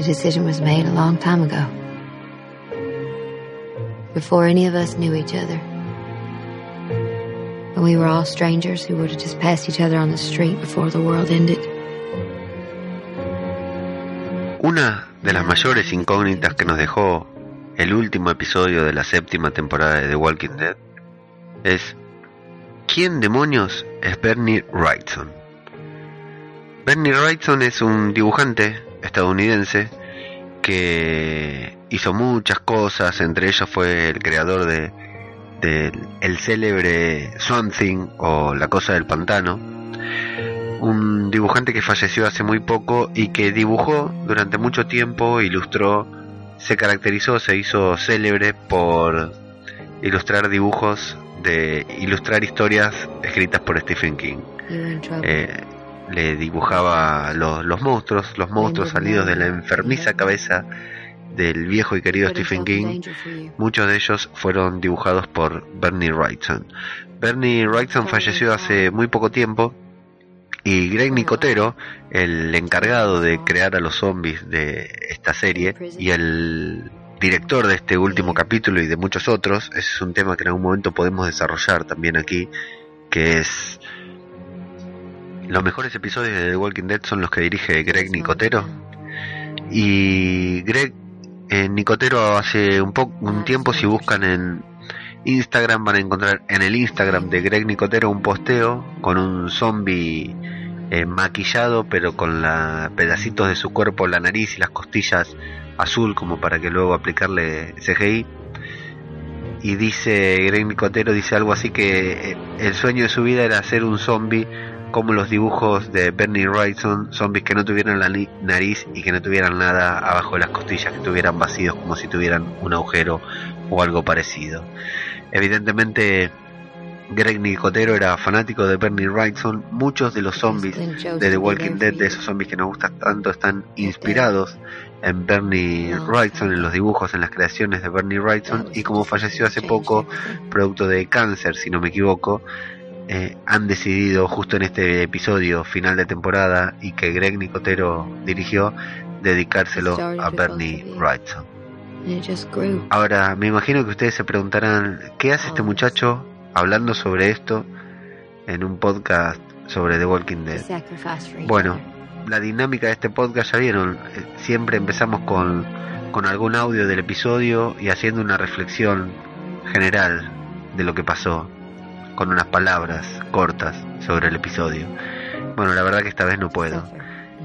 The decision was made a long time ago. Before any of us knew each other. When we were all strangers who would have just passed each other on the street before the world ended. Una de las mayores incógnitas que nos dejó el último episodio de la séptima temporada de The Walking Dead es ¿quién demonios es Bernie Wrightson? Bernie Wrightson es un dibujante estadounidense que hizo muchas cosas, entre ellos fue el creador de, el célebre Swamp Thing o La Cosa del Pantano, un dibujante que falleció hace muy poco y que dibujó durante mucho tiempo, ilustró, se caracterizó, se hizo célebre por ilustrar dibujos de ilustrar historias escritas por Stephen King le dibujaba los, los monstruos, los monstruos salidos de la enfermiza cabeza del viejo y querido Stephen King. Muchos de ellos fueron dibujados por Bernie Wrightson. Bernie Wrightson falleció hace muy poco tiempo y Greg Nicotero, el encargado de crear a los zombies de esta serie y el director de este último capítulo y de muchos otros, ese es un tema que en algún momento podemos desarrollar también aquí, que es los mejores episodios de The Walking Dead son los que dirige Greg Nicotero. Y Greg eh, Nicotero hace un, poco un tiempo, si buscan en Instagram, van a encontrar en el Instagram de Greg Nicotero un posteo con un zombie eh, maquillado, pero con la, pedacitos de su cuerpo, la nariz y las costillas azul, como para que luego aplicarle CGI. Y dice, Greg Nicotero dice algo así que eh, el sueño de su vida era ser un zombie como los dibujos de Bernie Wrightson, zombies que no tuvieran la nariz y que no tuvieran nada abajo de las costillas, que tuvieran vacíos como si tuvieran un agujero o algo parecido. Evidentemente, Greg Nicotero era fanático de Bernie Wrightson. Muchos de los zombies de The Walking Dead, de esos zombies que nos gustan tanto, están inspirados en Bernie Wrightson, en los dibujos, en las creaciones de Bernie Wrightson. Y como falleció hace poco, producto de cáncer, si no me equivoco, eh, han decidido justo en este episodio final de temporada y que Greg Nicotero dirigió, dedicárselo a Bernie Wrightson. Ahora, me imagino que ustedes se preguntarán, ¿qué hace este muchacho hablando sobre esto en un podcast sobre The Walking Dead? Bueno, la dinámica de este podcast ya vieron, eh, siempre empezamos con, con algún audio del episodio y haciendo una reflexión general de lo que pasó con unas palabras cortas sobre el episodio. Bueno, la verdad que esta vez no puedo.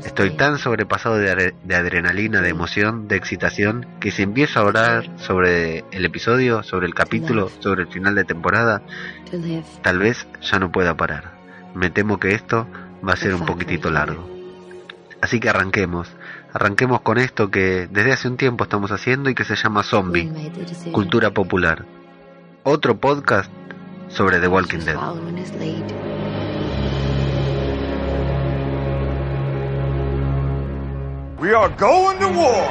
Estoy tan sobrepasado de, adrenalina, de emoción, de excitación, que si empiezo a hablar sobre el episodio, sobre el capítulo, sobre el final de temporada, tal vez ya no pueda parar. Me temo que esto va a ser un poquitito largo. Así que arranquemos. Arranquemos con esto que desde hace un tiempo estamos haciendo y que se llama Zombie, Cultura Popular. Otro podcast sobre The Walking Dead. We are going to war.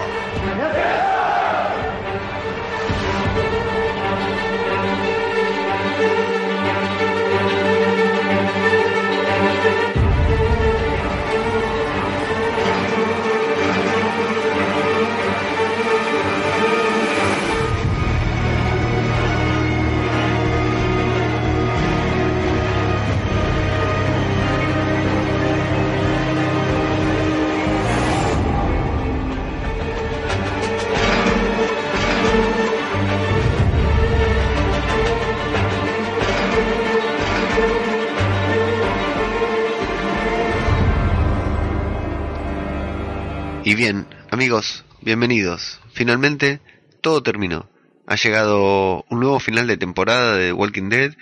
Y bien, amigos, bienvenidos. Finalmente, todo terminó. Ha llegado un nuevo final de temporada de Walking Dead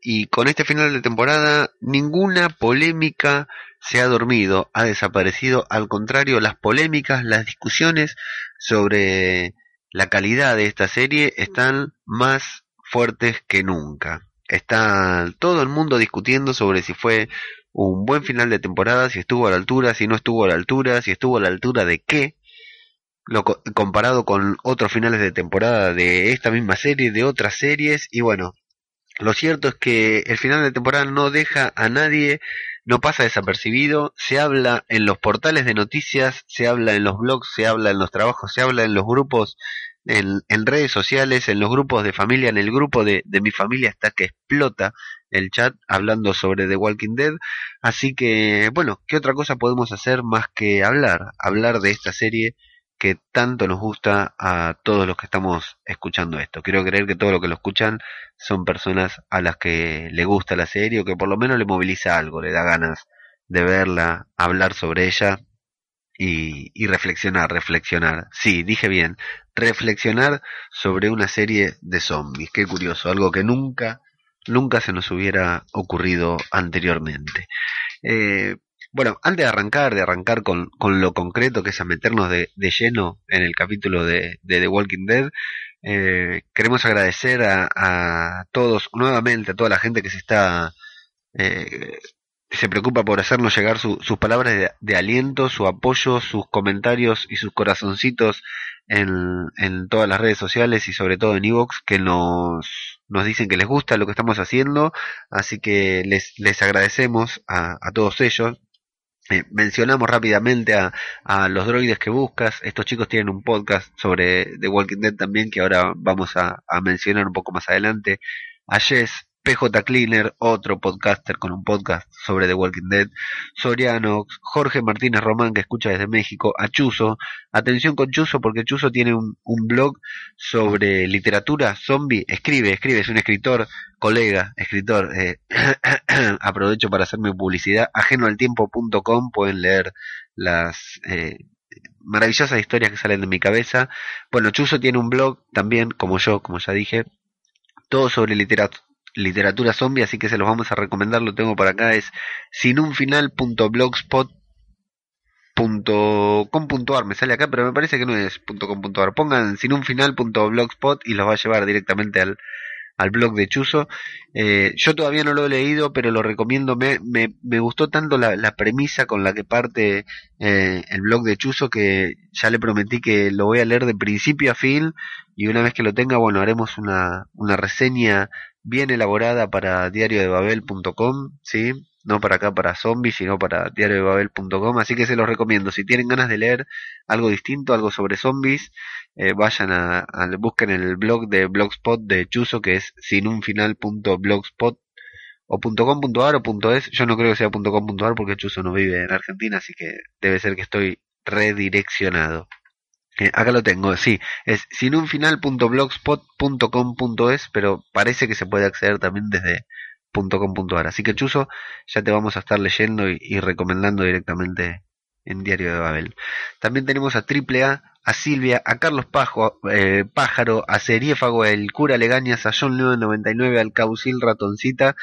y con este final de temporada ninguna polémica se ha dormido, ha desaparecido. Al contrario, las polémicas, las discusiones sobre la calidad de esta serie están más fuertes que nunca. Está todo el mundo discutiendo sobre si fue un buen final de temporada, si estuvo a la altura, si no estuvo a la altura, si estuvo a la altura de qué, lo comparado con otros finales de temporada de esta misma serie, de otras series, y bueno, lo cierto es que el final de temporada no deja a nadie no pasa desapercibido, se habla en los portales de noticias, se habla en los blogs, se habla en los trabajos, se habla en los grupos, en, redes sociales, en los grupos de familia, en el grupo de, de mi familia está que explota el chat hablando sobre The Walking Dead. Así que, bueno, ¿qué otra cosa podemos hacer más que hablar? Hablar de esta serie que tanto nos gusta a todos los que estamos escuchando esto. Quiero creer que todos los que lo escuchan son personas a las que le gusta la serie o que por lo menos le moviliza algo, le da ganas de verla, hablar sobre ella y, y reflexionar, reflexionar. Sí, dije bien, reflexionar sobre una serie de zombies. Qué curioso, algo que nunca, nunca se nos hubiera ocurrido anteriormente. Eh, bueno, antes de arrancar, de arrancar con, con lo concreto, que es a meternos de, de lleno en el capítulo de, de The Walking Dead, eh, queremos agradecer a, a, todos, nuevamente a toda la gente que se está, eh, se preocupa por hacernos llegar su, sus palabras de, aliento, su apoyo, sus comentarios y sus corazoncitos en, en todas las redes sociales y sobre todo en Evox, que nos, nos dicen que les gusta lo que estamos haciendo, así que les, les agradecemos a, a todos ellos. Eh, mencionamos rápidamente a, a, los droides que buscas. Estos chicos tienen un podcast sobre The Walking Dead también que ahora vamos a, a mencionar un poco más adelante. A Jess, PJ Cleaner, otro podcaster con un podcast sobre The Walking Dead, Soriano, Jorge Martínez Román que escucha desde México, a Chuzo, atención con Chuzo porque Chuzo tiene un, blog sobre literatura zombie, escribe, escribe, es un escritor, colega, escritor, eh, aprovecho para hacerme publicidad, ajeno al tiempo.com, pueden leer las eh, maravillosas historias que salen de mi cabeza. Bueno, Chuzo tiene un blog también, como yo, como ya dije, todo sobre literatura literatura zombie, así que se los vamos a recomendar, lo tengo por acá, es sinunfinal.blogspot.com.ar, me sale acá, pero me parece que no es .com.ar, pongan sinunfinal.blogspot y los va a llevar directamente al, al blog de Chuzo. Eh, yo todavía no lo he leído, pero lo recomiendo. Me, me, me gustó tanto la, la, premisa con la que parte eh, el blog de Chuzo que ya le prometí que lo voy a leer de principio a fin y una vez que lo tenga, bueno, haremos una, una reseña bien elaborada para diariodebabel.com, ¿sí? No para acá, para zombies, sino para diariodebabel.com. Así que se los recomiendo. Si tienen ganas de leer algo distinto, algo sobre zombies, eh, vayan a, busquen el blog de Blogspot de Chuzo, que es sinunfinal.blogspot o .com.ar o .es. Yo no creo que sea .com.ar porque Chuzo no vive en Argentina, así que debe ser que estoy redireccionado. Eh, acá lo tengo, sí, es sinunfinal.blogspot.com.es, pero parece que se puede acceder también desde .com.ar. Así que Chuzo, ya te vamos a estar leyendo y, recomendando directamente en Diario de Babel. También tenemos a AAA, a Silvia, a Carlos Pajo, eh, Pájaro, a Seriéfago, el cura Legañas, a John 999, al Caucil Ratoncita,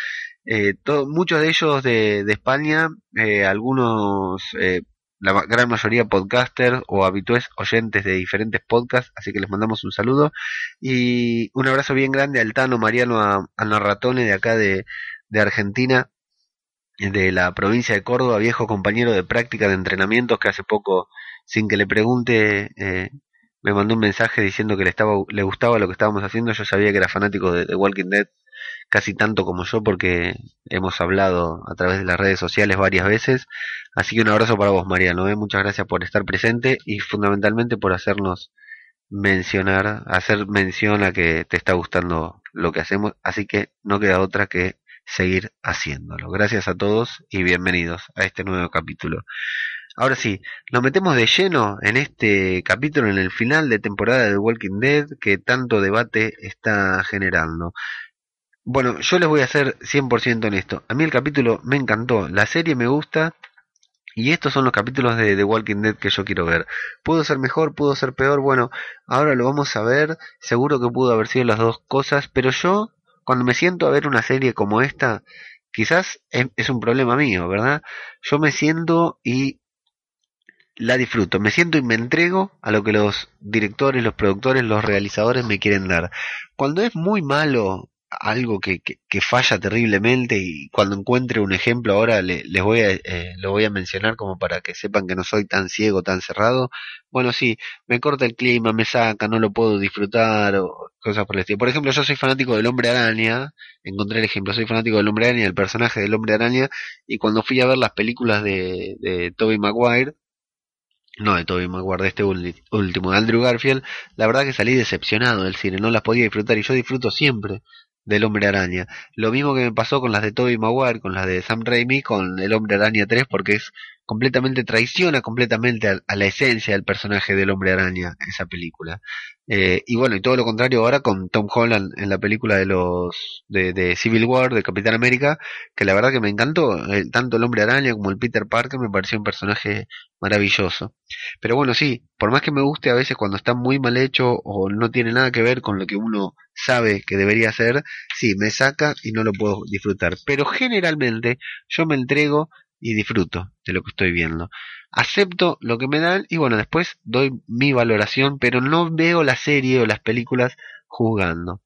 eh, muchos de ellos de, de España, eh, algunos eh, la gran mayoría podcaster o habitués oyentes de diferentes podcasts, así que les mandamos un saludo y un abrazo bien grande al Tano Mariano, a, Narratone de acá de, de Argentina, de la provincia de Córdoba, viejo compañero de práctica de entrenamientos que hace poco, sin que le pregunte, eh, me mandó un mensaje diciendo que le estaba le gustaba lo que estábamos haciendo, yo sabía que era fanático de Walking Dead casi tanto como yo porque hemos hablado a través de las redes sociales varias veces. Así que un abrazo para vos, Mariano. ¿eh? Muchas gracias por estar presente y fundamentalmente por hacernos mencionar, hacer mención a que te está gustando lo que hacemos. Así que no queda otra que seguir haciéndolo. Gracias a todos y bienvenidos a este nuevo capítulo. Ahora sí, nos metemos de lleno en este capítulo, en el final de temporada de Walking Dead, que tanto debate está generando. Bueno, yo les voy a ser 100% honesto. A mí el capítulo me encantó, la serie me gusta y estos son los capítulos de The Walking Dead que yo quiero ver. ¿Pudo ser mejor? ¿Pudo ser peor? Bueno, ahora lo vamos a ver. Seguro que pudo haber sido las dos cosas, pero yo cuando me siento a ver una serie como esta, quizás es, un problema mío, ¿verdad? Yo me siento y la disfruto, me siento y me entrego a lo que los directores, los productores, los realizadores me quieren dar. Cuando es muy malo algo que, que, falla terriblemente y cuando encuentre un ejemplo ahora le, les voy a, eh, lo voy a mencionar como para que sepan que no soy tan ciego, tan cerrado. Bueno, sí, me corta el clima, me saca, no lo puedo disfrutar o cosas por el estilo. Por ejemplo, yo soy fanático del hombre araña, encontré el ejemplo, soy fanático del hombre araña, del personaje del hombre araña y cuando fui a ver las películas de, de Tobey Maguire, no de Tobey Maguire, de este último, de Andrew Garfield, la verdad que salí decepcionado del cine, no las podía disfrutar y yo disfruto siempre del Hombre Araña. Lo mismo que me pasó con las de Tobey Maguire, con las de Sam Raimi, con el Hombre Araña 3, porque es completamente traiciona completamente a, la esencia del personaje del Hombre Araña esa película. Eh, y bueno, y todo lo contrario ahora con Tom Holland en la película de los de, de Civil War, de Capitán América, que la verdad que me encantó, tanto el Hombre Araña como el Peter Parker me pareció un personaje maravilloso. Pero bueno, sí, por más que me guste a veces cuando está muy mal hecho o no tiene nada que ver con lo que uno sabe que debería hacer, sí, me saca y no lo puedo disfrutar. Pero generalmente yo me entrego y disfruto de lo que estoy viendo. Acepto lo que me dan y bueno, después doy mi valoración, pero no veo la serie o las películas jugando.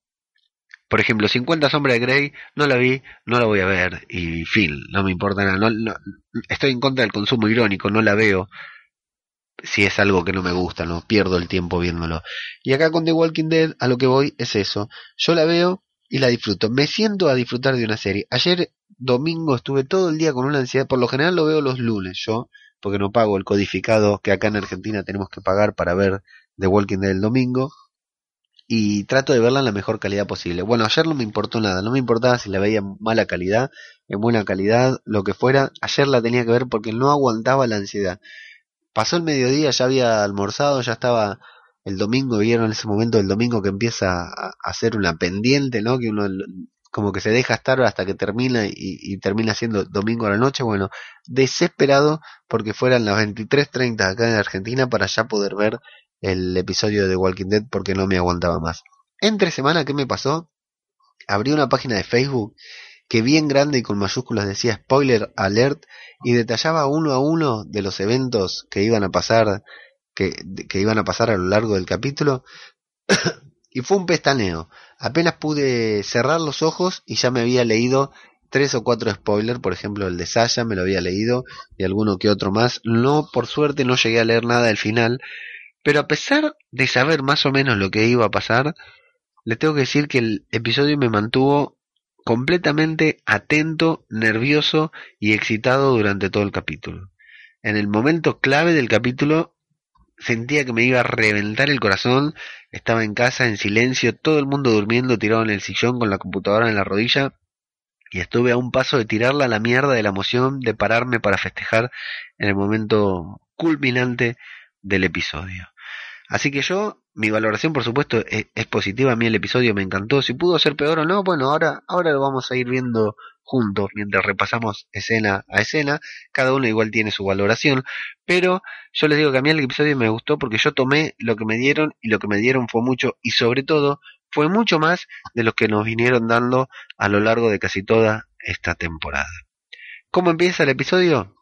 Por ejemplo, 50 sombras de Grey, no la vi, no la voy a ver y fin, no me importa nada. No, estoy en contra del consumo irónico, no la veo si es algo que no me gusta, no pierdo el tiempo viéndolo. Y acá con The Walking Dead a lo que voy es eso. Yo la veo y la disfruto. Me siento a disfrutar de una serie. Ayer domingo estuve todo el día con una ansiedad. Por lo general lo veo los lunes yo, porque no pago el codificado que acá en Argentina tenemos que pagar para ver The Walking Dead el domingo. Y trato de verla en la mejor calidad posible. Bueno, ayer no me importó nada. No me importaba si la veía en mala calidad, en buena calidad, lo que fuera. Ayer la tenía que ver porque no aguantaba la ansiedad. Pasó el mediodía, ya había almorzado, ya estaba el domingo, vieron ese momento del domingo que empieza a, hacer una pendiente, ¿no? Que uno como que se deja estar hasta que termina y, termina siendo domingo a la noche, bueno, desesperado porque fueran las 23.30 acá en Argentina para ya poder ver el episodio de Walking Dead porque no me aguantaba más. Entre semana, ¿qué me pasó? Abrí una página de Facebook que bien grande y con mayúsculas decía spoiler alert y detallaba uno a uno de los eventos que iban a pasar que, que iban a pasar a lo largo del capítulo y fue un pestaneo. Apenas pude cerrar los ojos y ya me había leído tres o cuatro spoilers, por ejemplo el de Saya me lo había leído y alguno que otro más. No, por suerte no llegué a leer nada del final, pero a pesar de saber más o menos lo que iba a pasar, le tengo que decir que el episodio me mantuvo completamente atento, nervioso y excitado durante todo el capítulo. En el momento clave del capítulo sentía que me iba a reventar el corazón, estaba en casa en silencio, todo el mundo durmiendo tirado en el sillón con la computadora en la rodilla y estuve a un paso de tirarla a la mierda de la emoción de pararme para festejar en el momento culminante del episodio. Así que yo, mi valoración por supuesto es, positiva, a mí el episodio me encantó, si pudo ser peor o no, bueno, ahora, ahora lo vamos a ir viendo juntos mientras repasamos escena a escena, cada uno igual tiene su valoración, pero yo les digo que a mí el episodio me gustó porque yo tomé lo que me dieron y lo que me dieron fue mucho y sobre todo fue mucho más de lo que nos vinieron dando a lo largo de casi toda esta temporada. ¿Cómo empieza el episodio?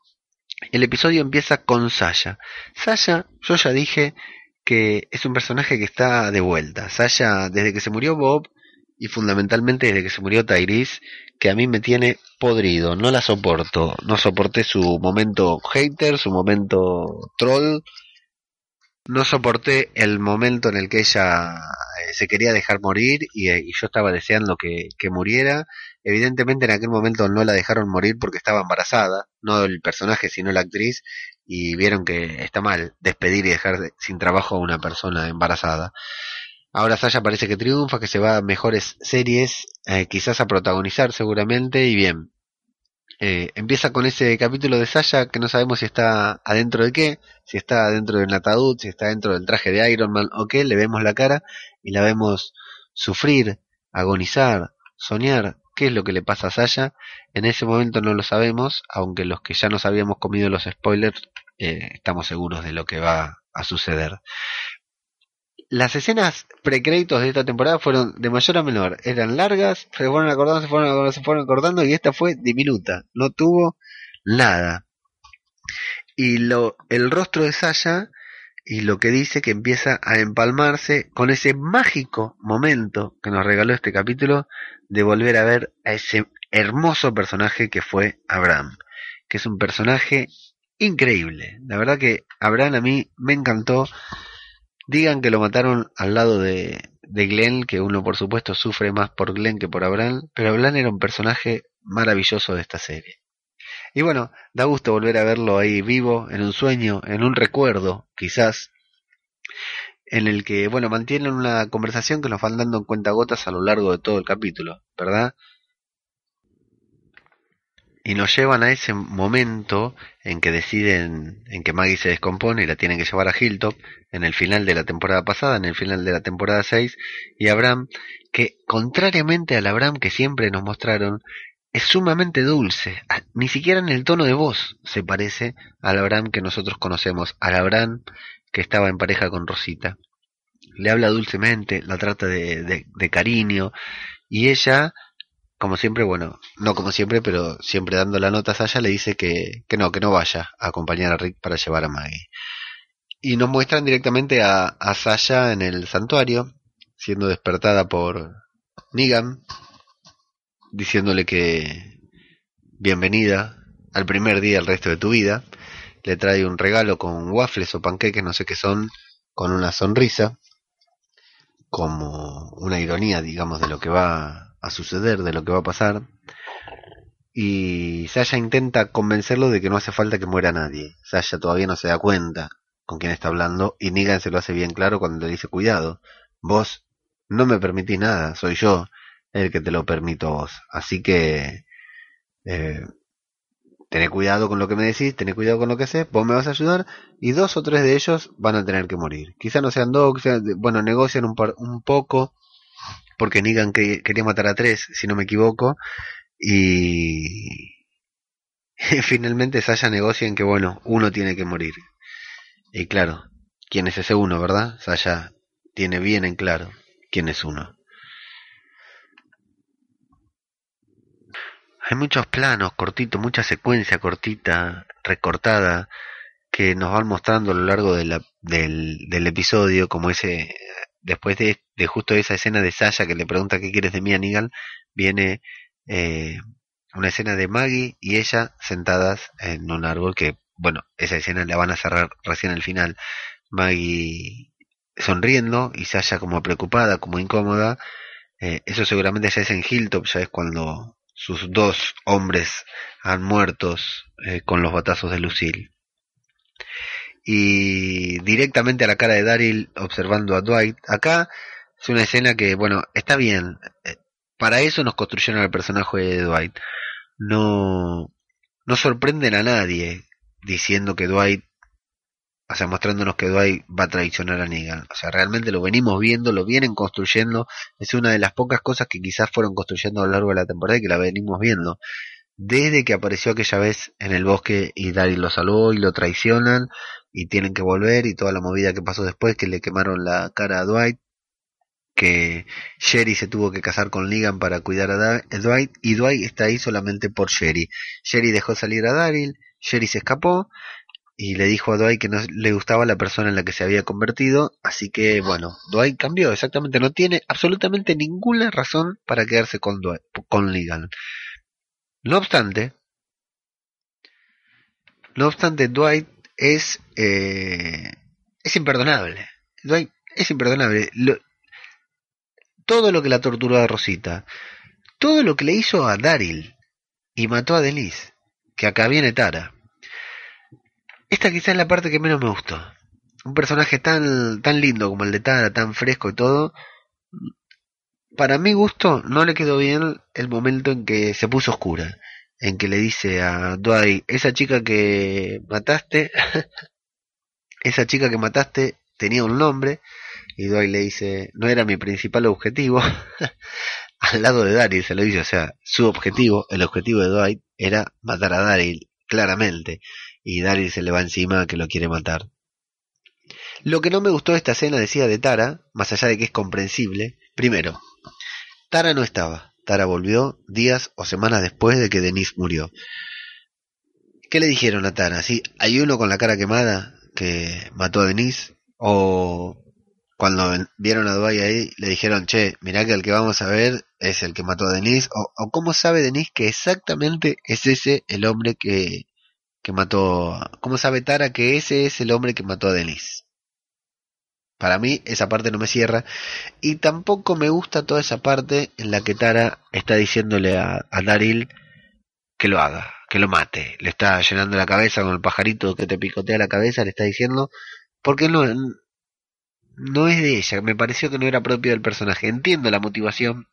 El episodio empieza con Sasha. Sasha, yo ya dije que es un personaje que está de vuelta. Sasha, desde que se murió Bob y fundamentalmente desde que se murió Tyrese, que a mí me tiene podrido, no la soporto, no soporté su momento hater, su momento troll, no soporté el momento en el que ella eh, se quería dejar morir y, eh, y yo estaba deseando que, que, muriera. Evidentemente en aquel momento no la dejaron morir porque estaba embarazada, no el personaje sino la actriz, y vieron que está mal despedir y dejar sin trabajo a una persona embarazada. Ahora Sasha parece que triunfa, que se va a mejores series, eh, quizás a protagonizar seguramente, y bien. Eh, empieza con ese capítulo de Sasha que no sabemos si está adentro de qué, si está adentro de un ataúd, si está dentro del traje de Iron Man o qué, le vemos la cara y la vemos sufrir, agonizar, soñar, qué es lo que le pasa a Sasha. En ese momento no lo sabemos, aunque los que ya nos habíamos comido los spoilers eh, estamos seguros de lo que va a suceder las escenas precréditos de esta temporada fueron de mayor a menor. Eran largas, se fueron acordando, se fueron acordando, se fueron acordando y esta fue diminuta. No tuvo nada. Y lo, el rostro de Sasha y lo que dice que empieza a empalmarse con ese mágico momento que nos regaló este capítulo de volver a ver a ese hermoso personaje que fue Abraham, que es un personaje increíble. La verdad que Abraham a mí me encantó. Digan que lo mataron al lado de, de Glenn, que uno por supuesto sufre más por Glenn que por Abraham, pero Abraham era un personaje maravilloso de esta serie. Y bueno, da gusto volver a verlo ahí vivo, en un sueño, en un recuerdo, quizás, en el que, bueno, mantienen una conversación que nos van dando en cuenta gotas a lo largo de todo el capítulo, ¿verdad? Y nos llevan a ese momento en que deciden, en que Maggie se descompone y la tienen que llevar a Hilltop, en el final de la temporada pasada, en el final de la temporada 6, y Abraham, que contrariamente al Abraham que siempre nos mostraron, es sumamente dulce, ni siquiera en el tono de voz se parece al Abraham que nosotros conocemos, al Abraham que estaba en pareja con Rosita. Le habla dulcemente, la trata de, de, cariño, y ella, como siempre, bueno, no como siempre, pero siempre dando la nota a Sasha, le dice que, que no, que no vaya a acompañar a Rick para llevar a Maggie. Y nos muestran directamente a, a Sasha en el santuario, siendo despertada por Negan, diciéndole que bienvenida al primer día el resto de tu vida. Le trae un regalo con waffles o panqueques, no sé qué son, con una sonrisa, como una ironía, digamos, de lo que va a suceder, de lo que va a pasar. Y Sasha intenta convencerlo de que no hace falta que muera nadie. Sasha todavía no se da cuenta con quién está hablando y Negan se lo hace bien claro cuando le dice cuidado, vos no me permitís nada, soy yo el que te lo permito vos. Así que eh, tené cuidado con lo que me decís, tené cuidado con lo que sé, vos me vas a ayudar y dos o tres de ellos van a tener que morir. Quizá no sean dos, bueno, negocian un, un poco porque Negan que quería matar a tres, si no me equivoco, y, finalmente Sasha negocia en que, bueno, uno tiene que morir. Y claro, ¿quién es ese uno, verdad? Sasha tiene bien en claro quién es uno. Hay muchos planos cortitos, mucha secuencia cortita, recortada, que nos van mostrando a lo largo de la, del, del, episodio, como ese, después de, justo esa escena de Sasha que le pregunta qué quieres de mí, Aníbal, viene eh, una escena de Maggie y ella sentadas en un árbol que, bueno, esa escena la van a cerrar recién al final. Maggie sonriendo y Sasha como preocupada, como incómoda. Eh, eso seguramente ya es en Hilltop, ya es cuando sus dos hombres han muertos eh, con los batazos de Lucille. Y directamente a la cara de Daryl observando a Dwight. Acá es una escena que, bueno, está bien. Eh, para eso nos construyeron el personaje de Dwight. No, no sorprenden a nadie diciendo que Dwight o sea, mostrándonos que Dwight va a traicionar a Negan. O sea, realmente lo venimos viendo, lo vienen construyendo. Es una de las pocas cosas que quizás fueron construyendo a lo largo de la temporada y que la venimos viendo. Desde que apareció aquella vez en el bosque y Daryl lo salvó y lo traicionan y tienen que volver y toda la movida que pasó después que le quemaron la cara a Dwight que Sherry se tuvo que casar con Negan para cuidar a Dwight y Dwight está ahí solamente por Sherry. Sherry dejó salir a Daryl, Sherry se escapó y le dijo a Dwight que no le gustaba la persona en la que se había convertido, así que bueno, Dwight cambió, exactamente, no tiene absolutamente ninguna razón para quedarse con, Dwight, con Negan. No obstante, no obstante, Dwight es, eh, es imperdonable. Dwight es imperdonable. todo lo que la torturó a Rosita, todo lo que le hizo a Daryl y mató a Denise, que acá viene Tara esta quizás es la parte que menos me gustó. Un personaje tan, tan lindo como el de Tara, tan fresco y todo. Para mi gusto, no le quedó bien el momento en que se puso oscura. En que le dice a Dwight, esa chica que mataste, esa chica que mataste tenía un nombre. Y Dwight le dice, no era mi principal objetivo. Al lado de Daryl se lo dice, o sea, su objetivo, el objetivo de Dwight era matar a Daryl, claramente y Daryl se le va encima que lo quiere matar. Lo que no me gustó de esta escena, decía de Tara, más allá de que es comprensible, primero, Tara no estaba. Tara volvió días o semanas después de que Denise murió. ¿Qué le dijeron a Tara? Sí, hay uno con la cara quemada que mató a Denise. O cuando vieron a Dwight ahí, le dijeron, che, mirá que el que vamos a ver es el que mató a Denise. O, o cómo sabe Denise que exactamente es ese el hombre que, que mató... ¿Cómo sabe Tara que ese es el hombre que mató a Denise? Para mí esa parte no me cierra. Y tampoco me gusta toda esa parte en la que Tara está diciéndole a, a Daryl que lo haga, que lo mate. Le está llenando la cabeza con el pajarito que te picotea la cabeza, le está diciendo, porque no, no es de ella, me pareció que no era propio del personaje. Entiendo la motivación,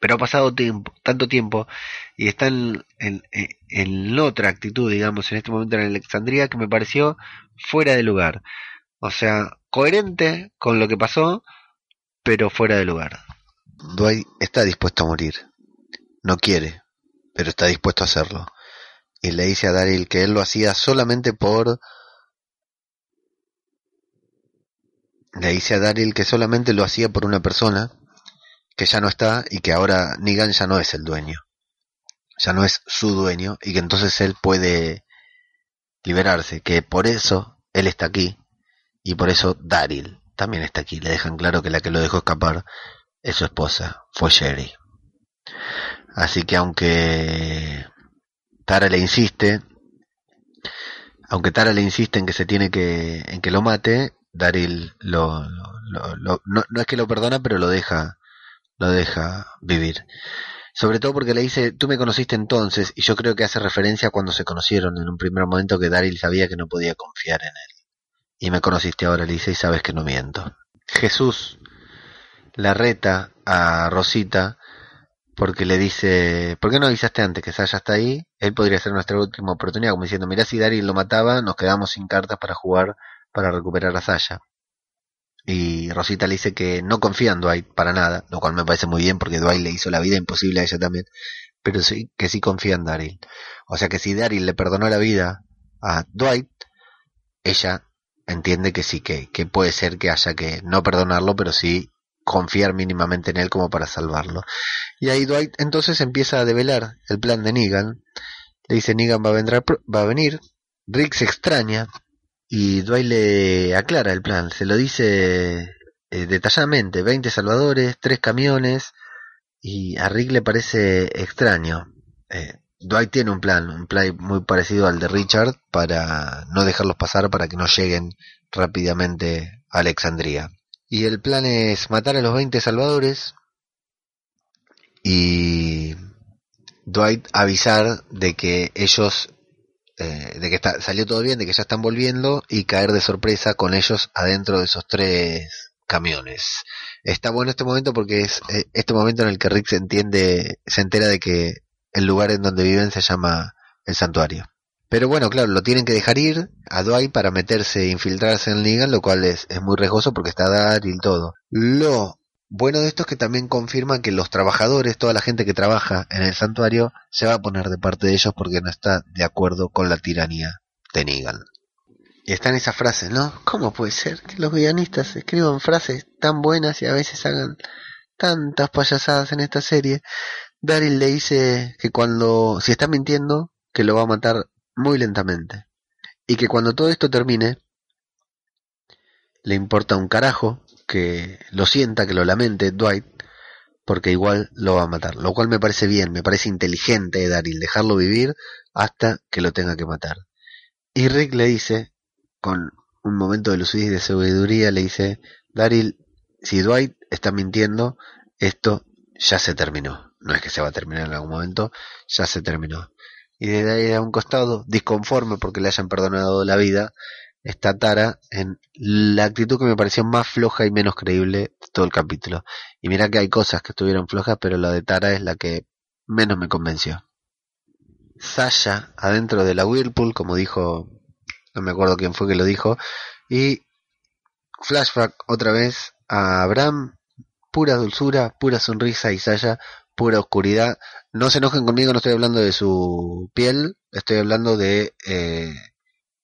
pero ha pasado tiempo, tanto tiempo y está en, en, en, otra actitud, digamos, en este momento en Alexandría que me pareció fuera de lugar. O sea, coherente con lo que pasó, pero fuera de lugar. Dwight está dispuesto a morir. No quiere, pero está dispuesto a hacerlo. Y le dice a Daryl que él lo hacía solamente por... Le dice a Daryl que solamente lo hacía por una persona que ya no está y que ahora Negan ya no es el dueño. Ya no es su dueño y que entonces él puede liberarse, que por eso él está aquí y por eso Daryl también está aquí. Le dejan claro que la que lo dejó escapar es su esposa, fue Sherry. Así que aunque Tara le insiste, aunque Tara le insiste en que se tiene que, en que lo mate, Daryl lo, no, es que lo perdona, pero lo deja, lo deja vivir. Sobre todo porque le dice, tú me conociste entonces, y yo creo que hace referencia a cuando se conocieron en un primer momento que Daryl sabía que no podía confiar en él y me conociste ahora, dice, y sabes que no miento. Jesús la reta a Rosita porque le dice, ¿por qué no avisaste antes que Sasha está ahí? Él podría ser nuestra última oportunidad, como diciendo, mirá si Daryl lo mataba, nos quedamos sin cartas para jugar para recuperar a Sasha. Y Rosita le dice que no confía en Dwight para nada, lo cual me parece muy bien porque Dwight le hizo la vida imposible a ella también, pero sí que sí confía en Daryl. O sea que si Daryl le perdonó la vida a Dwight, ella entiende que sí, que, que puede ser que haya que no perdonarlo, pero sí confiar mínimamente en él como para salvarlo. Y ahí Dwight entonces empieza a develar el plan de Negan. Le dice Negan va a, vendrá, va a venir. Rick se extraña y Dwight le aclara el plan. Se lo dice eh, detalladamente. 20 salvadores, tres camiones y a Rick le parece extraño. Eh, Dwight tiene un plan, un plan muy parecido al de Richard para no dejarlos pasar para que no lleguen rápidamente a Alexandria. Y el plan es matar a los 20 salvadores y Dwight avisar de que ellos, eh, de que está, salió todo bien, de que ya están volviendo y caer de sorpresa con ellos adentro de esos tres camiones. Está bueno este momento porque es eh, este momento en el que Rick se entiende, se entera de que el lugar en donde viven se llama el santuario. Pero bueno, claro, lo tienen que dejar ir a Dwight para meterse e infiltrarse en Negan, lo cual es, es muy riesgoso porque está Daryl todo. Lo bueno de esto es que también confirma que los trabajadores, toda la gente que trabaja en el santuario, se va a poner de parte de ellos porque no está de acuerdo con la tiranía de Negan. Y están esas frases, ¿no? ¿Cómo puede ser que los guionistas escriban frases tan buenas y a veces hagan tantas payasadas en esta serie? Daryl le dice que cuando, si está mintiendo, que lo va a matar muy lentamente. Y que cuando todo esto termine, le importa un carajo que lo sienta, que lo lamente Dwight, porque igual lo va a matar. Lo cual me parece bien, me parece inteligente de Daryl, dejarlo vivir hasta que lo tenga que matar. Y Rick le dice, con un momento de lucidez y de sabiduría, le dice, Daryl, si Dwight está mintiendo, esto ya se terminó no es que se va a terminar en algún momento, ya se terminó. Y de ahí a un costado, disconforme porque le hayan perdonado la vida, está Tara en la actitud que me pareció más floja y menos creíble todo el capítulo. Y mira que hay cosas que estuvieron flojas, pero la de Tara es la que menos me convenció. Sasha adentro de la Whirlpool, como dijo, no me acuerdo quién fue que lo dijo, y flashback otra vez a Abraham, pura dulzura, pura sonrisa y Sasha pura oscuridad. No se enojen conmigo, no estoy hablando de su piel, estoy hablando de, eh,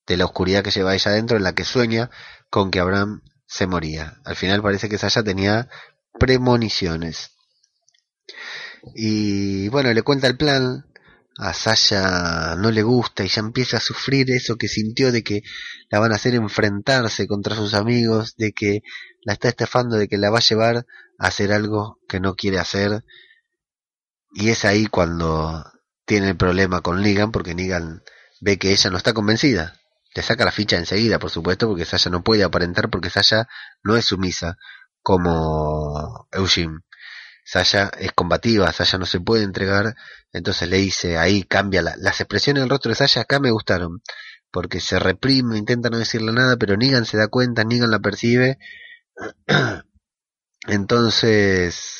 de la oscuridad que ella adentro, en la que sueña con que Abraham se moría. Al final parece que Sasha tenía premoniciones. Y bueno, le cuenta el plan a Sasha no le gusta y ya empieza a sufrir eso que sintió de que la van a hacer enfrentarse contra sus amigos, de que la está estafando, de que la va a llevar a hacer algo que no quiere hacer. Y es ahí cuando tiene el problema con Negan, porque Negan ve que ella no está convencida. Le saca la ficha enseguida, por supuesto, porque Sasha no puede aparentar, porque Sasha no es sumisa como Eugene. Sasha es combativa, Sasha no se puede entregar, entonces le dice, ahí cambia la, las expresiones del rostro de Sasha acá me gustaron, porque se reprime, intenta no decirle nada, pero Negan se da cuenta, Negan la percibe, entonces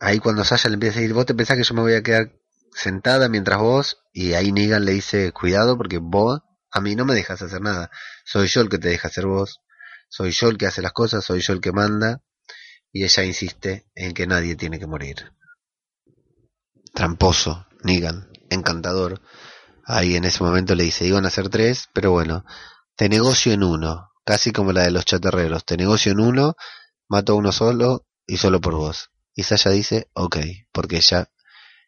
ahí cuando Sasha le empieza a decir, vos te pensás que yo me voy a quedar sentada mientras vos, y ahí Negan le dice, cuidado porque vos a mí no me dejas hacer nada, soy yo el que te deja hacer vos, soy yo el que hace las cosas, soy yo el que manda, y ella insiste en que nadie tiene que morir. Tramposo, Negan, encantador. Ahí en ese momento le dice, iban a ser tres, pero bueno, te negocio en uno, casi como la de los chaterreros, te negocio en uno, mato a uno solo y solo por vos. Y Sasha dice, ok, porque ella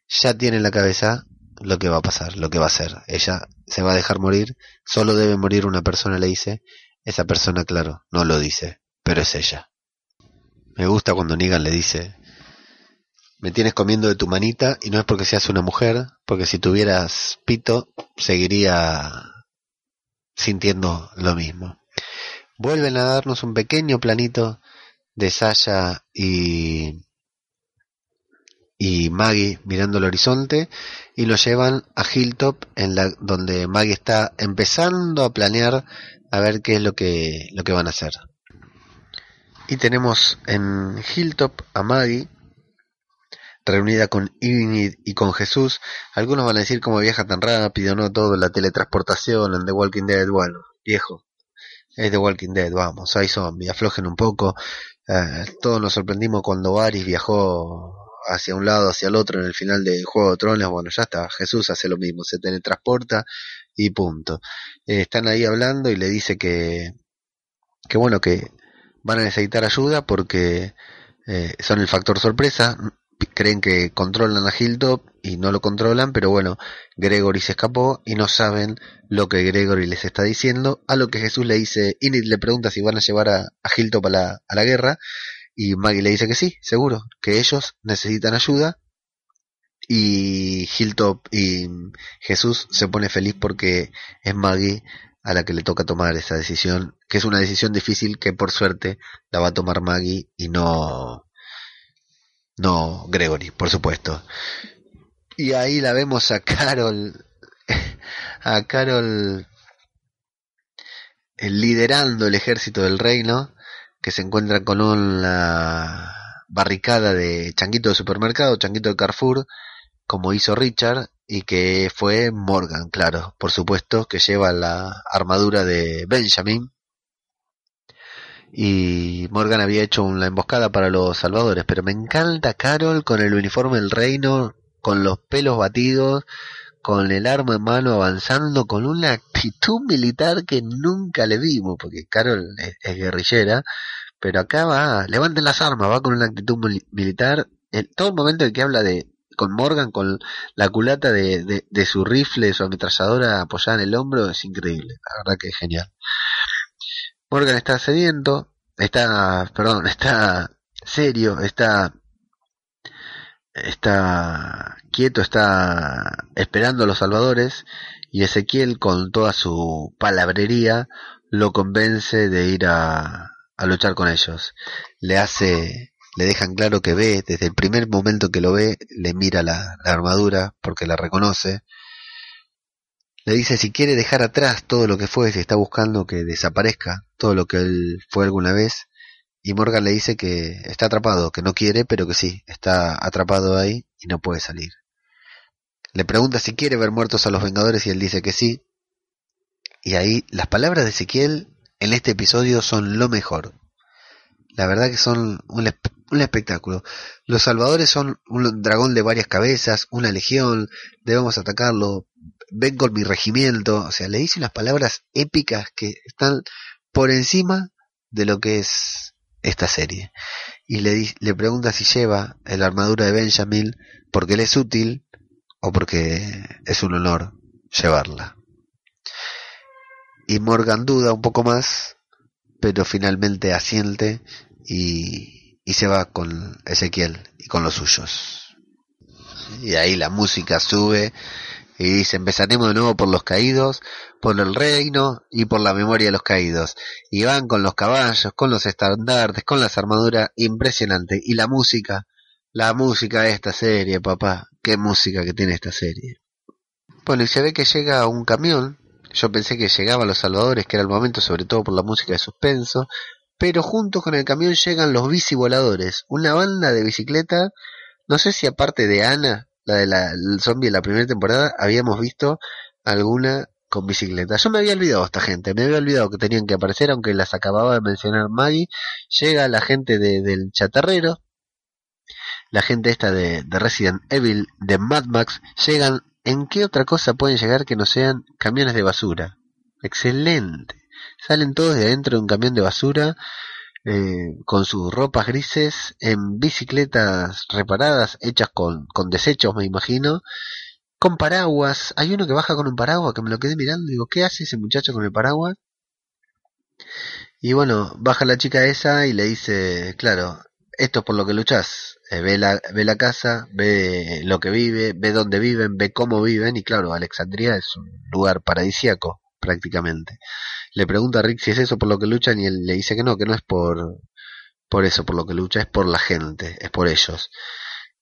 ya tiene en la cabeza lo que va a pasar, lo que va a hacer. Ella se va a dejar morir, solo debe morir una persona, le dice. Esa persona, claro, no lo dice, pero es ella. Me gusta cuando Negan le dice, me tienes comiendo de tu manita y no es porque seas una mujer, porque si tuvieras pito seguiría sintiendo lo mismo. Vuelven a darnos un pequeño planito de Sasha y y Maggie mirando el horizonte y lo llevan a Hilltop en la donde Maggie está empezando a planear a ver qué es lo que lo que van a hacer. Y tenemos en Hilltop a Maggie, reunida con Enid y con Jesús. Algunos van a decir cómo viaja tan rápido, ¿no? Todo, la teletransportación en The Walking Dead. Bueno, viejo, es The Walking Dead, vamos, hay zombies, aflojen un poco. Eh, todos nos sorprendimos cuando Varys viajó hacia un lado, hacia el otro en el final de Juego de Tronos. Bueno, ya está, Jesús hace lo mismo, se teletransporta y punto. Eh, están ahí hablando y le dice que, que bueno, que van a necesitar ayuda porque eh, son el factor sorpresa. Creen que controlan a Hilltop y no lo controlan, pero bueno, Gregory se escapó y no saben lo que Gregory les está diciendo. A lo que Jesús le dice, Inid le pregunta si van a llevar a, a a la, a la guerra. Y Maggie le dice que sí, seguro, que ellos necesitan ayuda. Y Hilltop y Jesús se pone feliz porque es Maggie a la que le toca tomar esa decisión, que es una decisión difícil que por suerte la va a tomar Maggie y no no Gregory, por supuesto. Y ahí la vemos a Carol a Carol eh, liderando el ejército del reino que se encuentra con una barricada de changuito de supermercado, changuito de Carrefour, como hizo Richard, y que fue Morgan, claro, por supuesto, que lleva la armadura de Benjamin. Y Morgan había hecho una emboscada para los salvadores, pero me encanta Carol con el uniforme del reino, con los pelos batidos, con el arma en mano avanzando, con una actitud militar que nunca le vimos, porque Carol es, guerrillera, pero acá va, levanten las armas, va con una actitud militar. En todo el momento en que habla de con Morgan con la culata de, de, su rifle, de su ametralladora apoyada en el hombro, es increíble, la verdad que es genial. Morgan está sediento, está, perdón, está serio, está está quieto, está esperando a los salvadores y Ezequiel con toda su palabrería lo convence de ir a, a luchar con ellos. Le hace le dejan claro que ve, desde el primer momento que lo ve, le mira la, armadura porque la reconoce. Le dice si quiere dejar atrás todo lo que fue, si está buscando que desaparezca todo lo que él fue alguna vez. Y Morgan le dice que está atrapado, que no quiere, pero que sí, está atrapado ahí y no puede salir. Le pregunta si quiere ver muertos a los Vengadores y él dice que sí. Y ahí las palabras de Ezequiel en este episodio son lo mejor. La verdad que son un, un espectáculo. Los salvadores son un dragón de varias cabezas, una legión, debemos atacarlo, ven con mi regimiento, o sea, le dice unas palabras épicas que están por encima de lo que es esta serie. Y le, le pregunta si lleva la armadura de Benjamin, porque él es útil o porque es un honor llevarla. Y Morgan duda un poco más, pero finalmente asiente y, y se va con Ezequiel y con los suyos. Y ahí la música sube y dice, empezaremos de nuevo por los caídos, por el reino y por la memoria de los caídos. Y van con los caballos, con los estandartes, con las armaduras, impresionante. Y la música, la música de esta serie, papá, qué música que tiene esta serie. Bueno, y se ve que llega un camión, yo pensé que llegaba a los salvadores, que era el momento, sobre todo por la música de suspenso, pero junto con el camión llegan los bicivoladores, una banda de bicicleta, no sé si aparte de Ana, la de la, zombie de la primera temporada, habíamos visto alguna con bicicleta. Yo me había olvidado esta gente, me había olvidado que tenían que aparecer, aunque las acababa de mencionar Maggie. Llega la gente de, del chatarrero, la gente esta de, de Resident Evil, de Mad Max, llegan. ¿En qué otra cosa pueden llegar que no sean camiones de basura? Excelente. Salen todos de adentro de un camión de basura eh, con sus ropas grises, en bicicletas reparadas, hechas con, desechos, me imagino, con paraguas. Hay uno que baja con un paraguas que me lo quedé mirando digo, ¿qué hace ese muchacho con el paraguas? Y bueno, baja la chica esa y le dice, claro, esto es por lo que luchas. Eh, ve, la, ve la casa, ve lo que vive, ve dónde viven, ve cómo viven y claro, Alexandria es un lugar paradisíaco prácticamente le pregunta a Rick si es eso por lo que luchan y él le dice que no, que no es por, por eso por lo que lucha, es por la gente, es por ellos.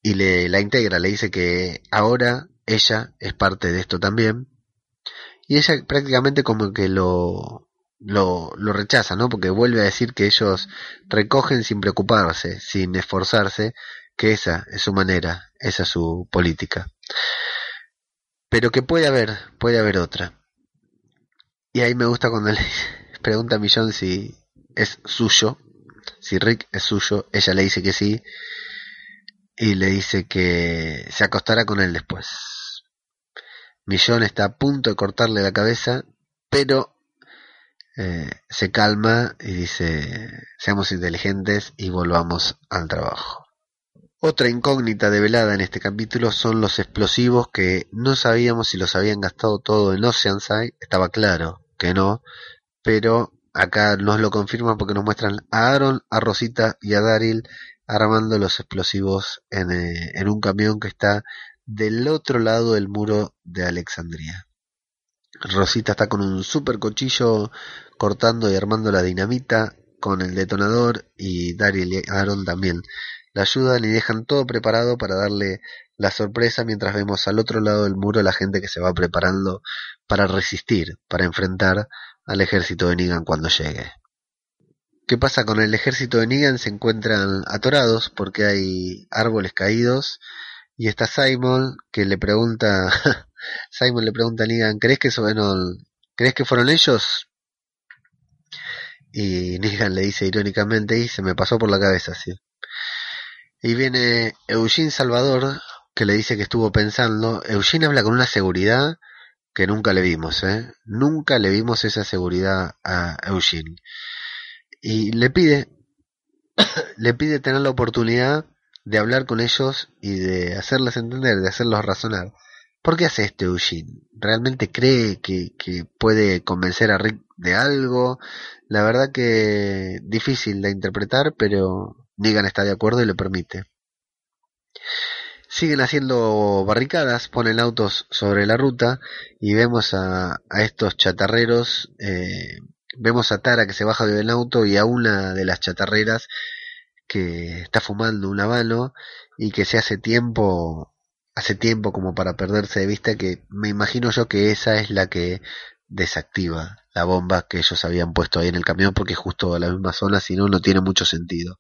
Y le la integra, le dice que ahora ella es parte de esto también. Y ella prácticamente como que lo, lo, lo rechaza, ¿no? Porque vuelve a decir que ellos recogen sin preocuparse, sin esforzarse, que esa es su manera, esa es su política. Pero que puede haber, puede haber otra. Y ahí me gusta cuando le pregunta a Millón si es suyo, si Rick es suyo, ella le dice que sí y le dice que se acostará con él después. Millón está a punto de cortarle la cabeza, pero eh, se calma y dice, seamos inteligentes y volvamos al trabajo. Otra incógnita develada en este capítulo son los explosivos que no sabíamos si los habían gastado todo en Oceanside, estaba claro que no, pero acá nos lo confirman porque nos muestran a Aaron, a Rosita y a Daryl armando los explosivos en, eh, un camión que está del otro lado del muro de Alexandria. Rosita está con un super cuchillo cortando y armando la dinamita con el detonador y Daryl y Aaron también la ayudan y dejan todo preparado para darle la sorpresa mientras vemos al otro lado del muro la gente que se va preparando para resistir, para enfrentar al ejército de Negan cuando llegue. ¿Qué pasa con el ejército de Negan? Se encuentran atorados porque hay árboles caídos y está Simon que le pregunta, Simon le pregunta a Negan, ¿crees que, ¿crees que fueron ellos? Y Negan le dice irónicamente y se me pasó por la cabeza, sí. Y viene Eugene Salvador, que le dice que estuvo pensando. Eugene habla con una seguridad que nunca le vimos, ¿eh? Nunca le vimos esa seguridad a Eugene. Y le pide, le pide tener la oportunidad de hablar con ellos y de hacerles entender, de hacerlos razonar. ¿Por qué hace esto Eugene? ¿Realmente cree que, que puede convencer a Rick de algo? La verdad que difícil de interpretar, pero Negan está de acuerdo y le permite. Siguen haciendo barricadas, ponen autos sobre la ruta y vemos a, estos chatarreros, eh, vemos a Tara que se baja del auto y a una de las chatarreras que está fumando un habano y que se hace tiempo, hace tiempo como para perderse de vista que me imagino yo que esa es la que desactiva la bomba que ellos habían puesto ahí en el camión porque justo a la misma zona, si no, no tiene mucho sentido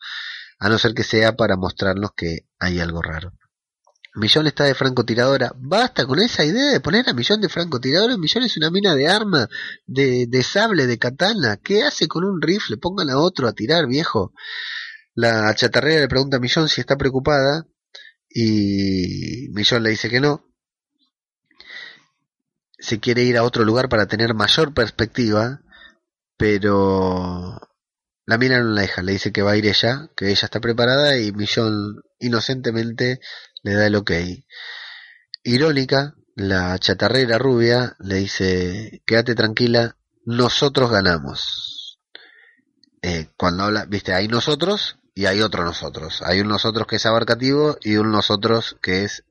a no ser que sea para mostrarnos que hay algo raro. Millón está de francotiradora. Basta con esa idea de poner a Millón de francotiradora. Millón es una mina de arma, de, de sable, de katana. ¿Qué hace con un rifle? Pongan a otro a tirar, viejo. La chatarrera le pregunta a Millón si está preocupada y Millón le dice que no. Se quiere ir a otro lugar para tener mayor perspectiva, pero la mina no la deja, le dice que va a ir ella, que ella está preparada y Millón inocentemente le da el ok. irónica, la chatarrera rubia le dice, quédate tranquila, nosotros ganamos. Eh, cuando habla, viste, hay nosotros y hay otro nosotros. Hay un nosotros que es abarcativo y un nosotros que es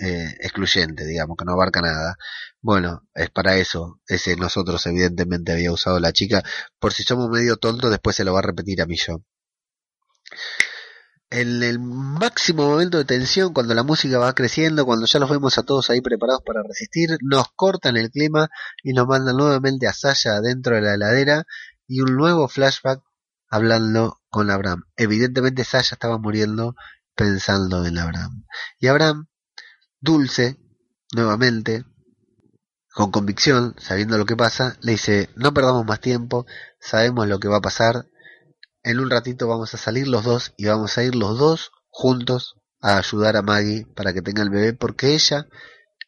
eh, excluyente, digamos, que no abarca nada. Bueno, es para eso. Ese nosotros evidentemente había usado la chica. Por si somos medio tontos, después se lo va a repetir a mí yo. En el máximo momento de tensión, cuando la música va creciendo, cuando ya los vemos a todos ahí preparados para resistir, nos cortan el clima y nos mandan nuevamente a Sasha dentro de la heladera y un nuevo flashback hablando con Abraham. Evidentemente Sasha estaba muriendo pensando en Abraham. Y Abraham, dulce, nuevamente, con convicción, sabiendo lo que pasa, le dice, no perdamos más tiempo, sabemos lo que va a pasar, en un ratito vamos a salir los dos y vamos a ir los dos juntos a ayudar a Maggie para que tenga el bebé porque ella,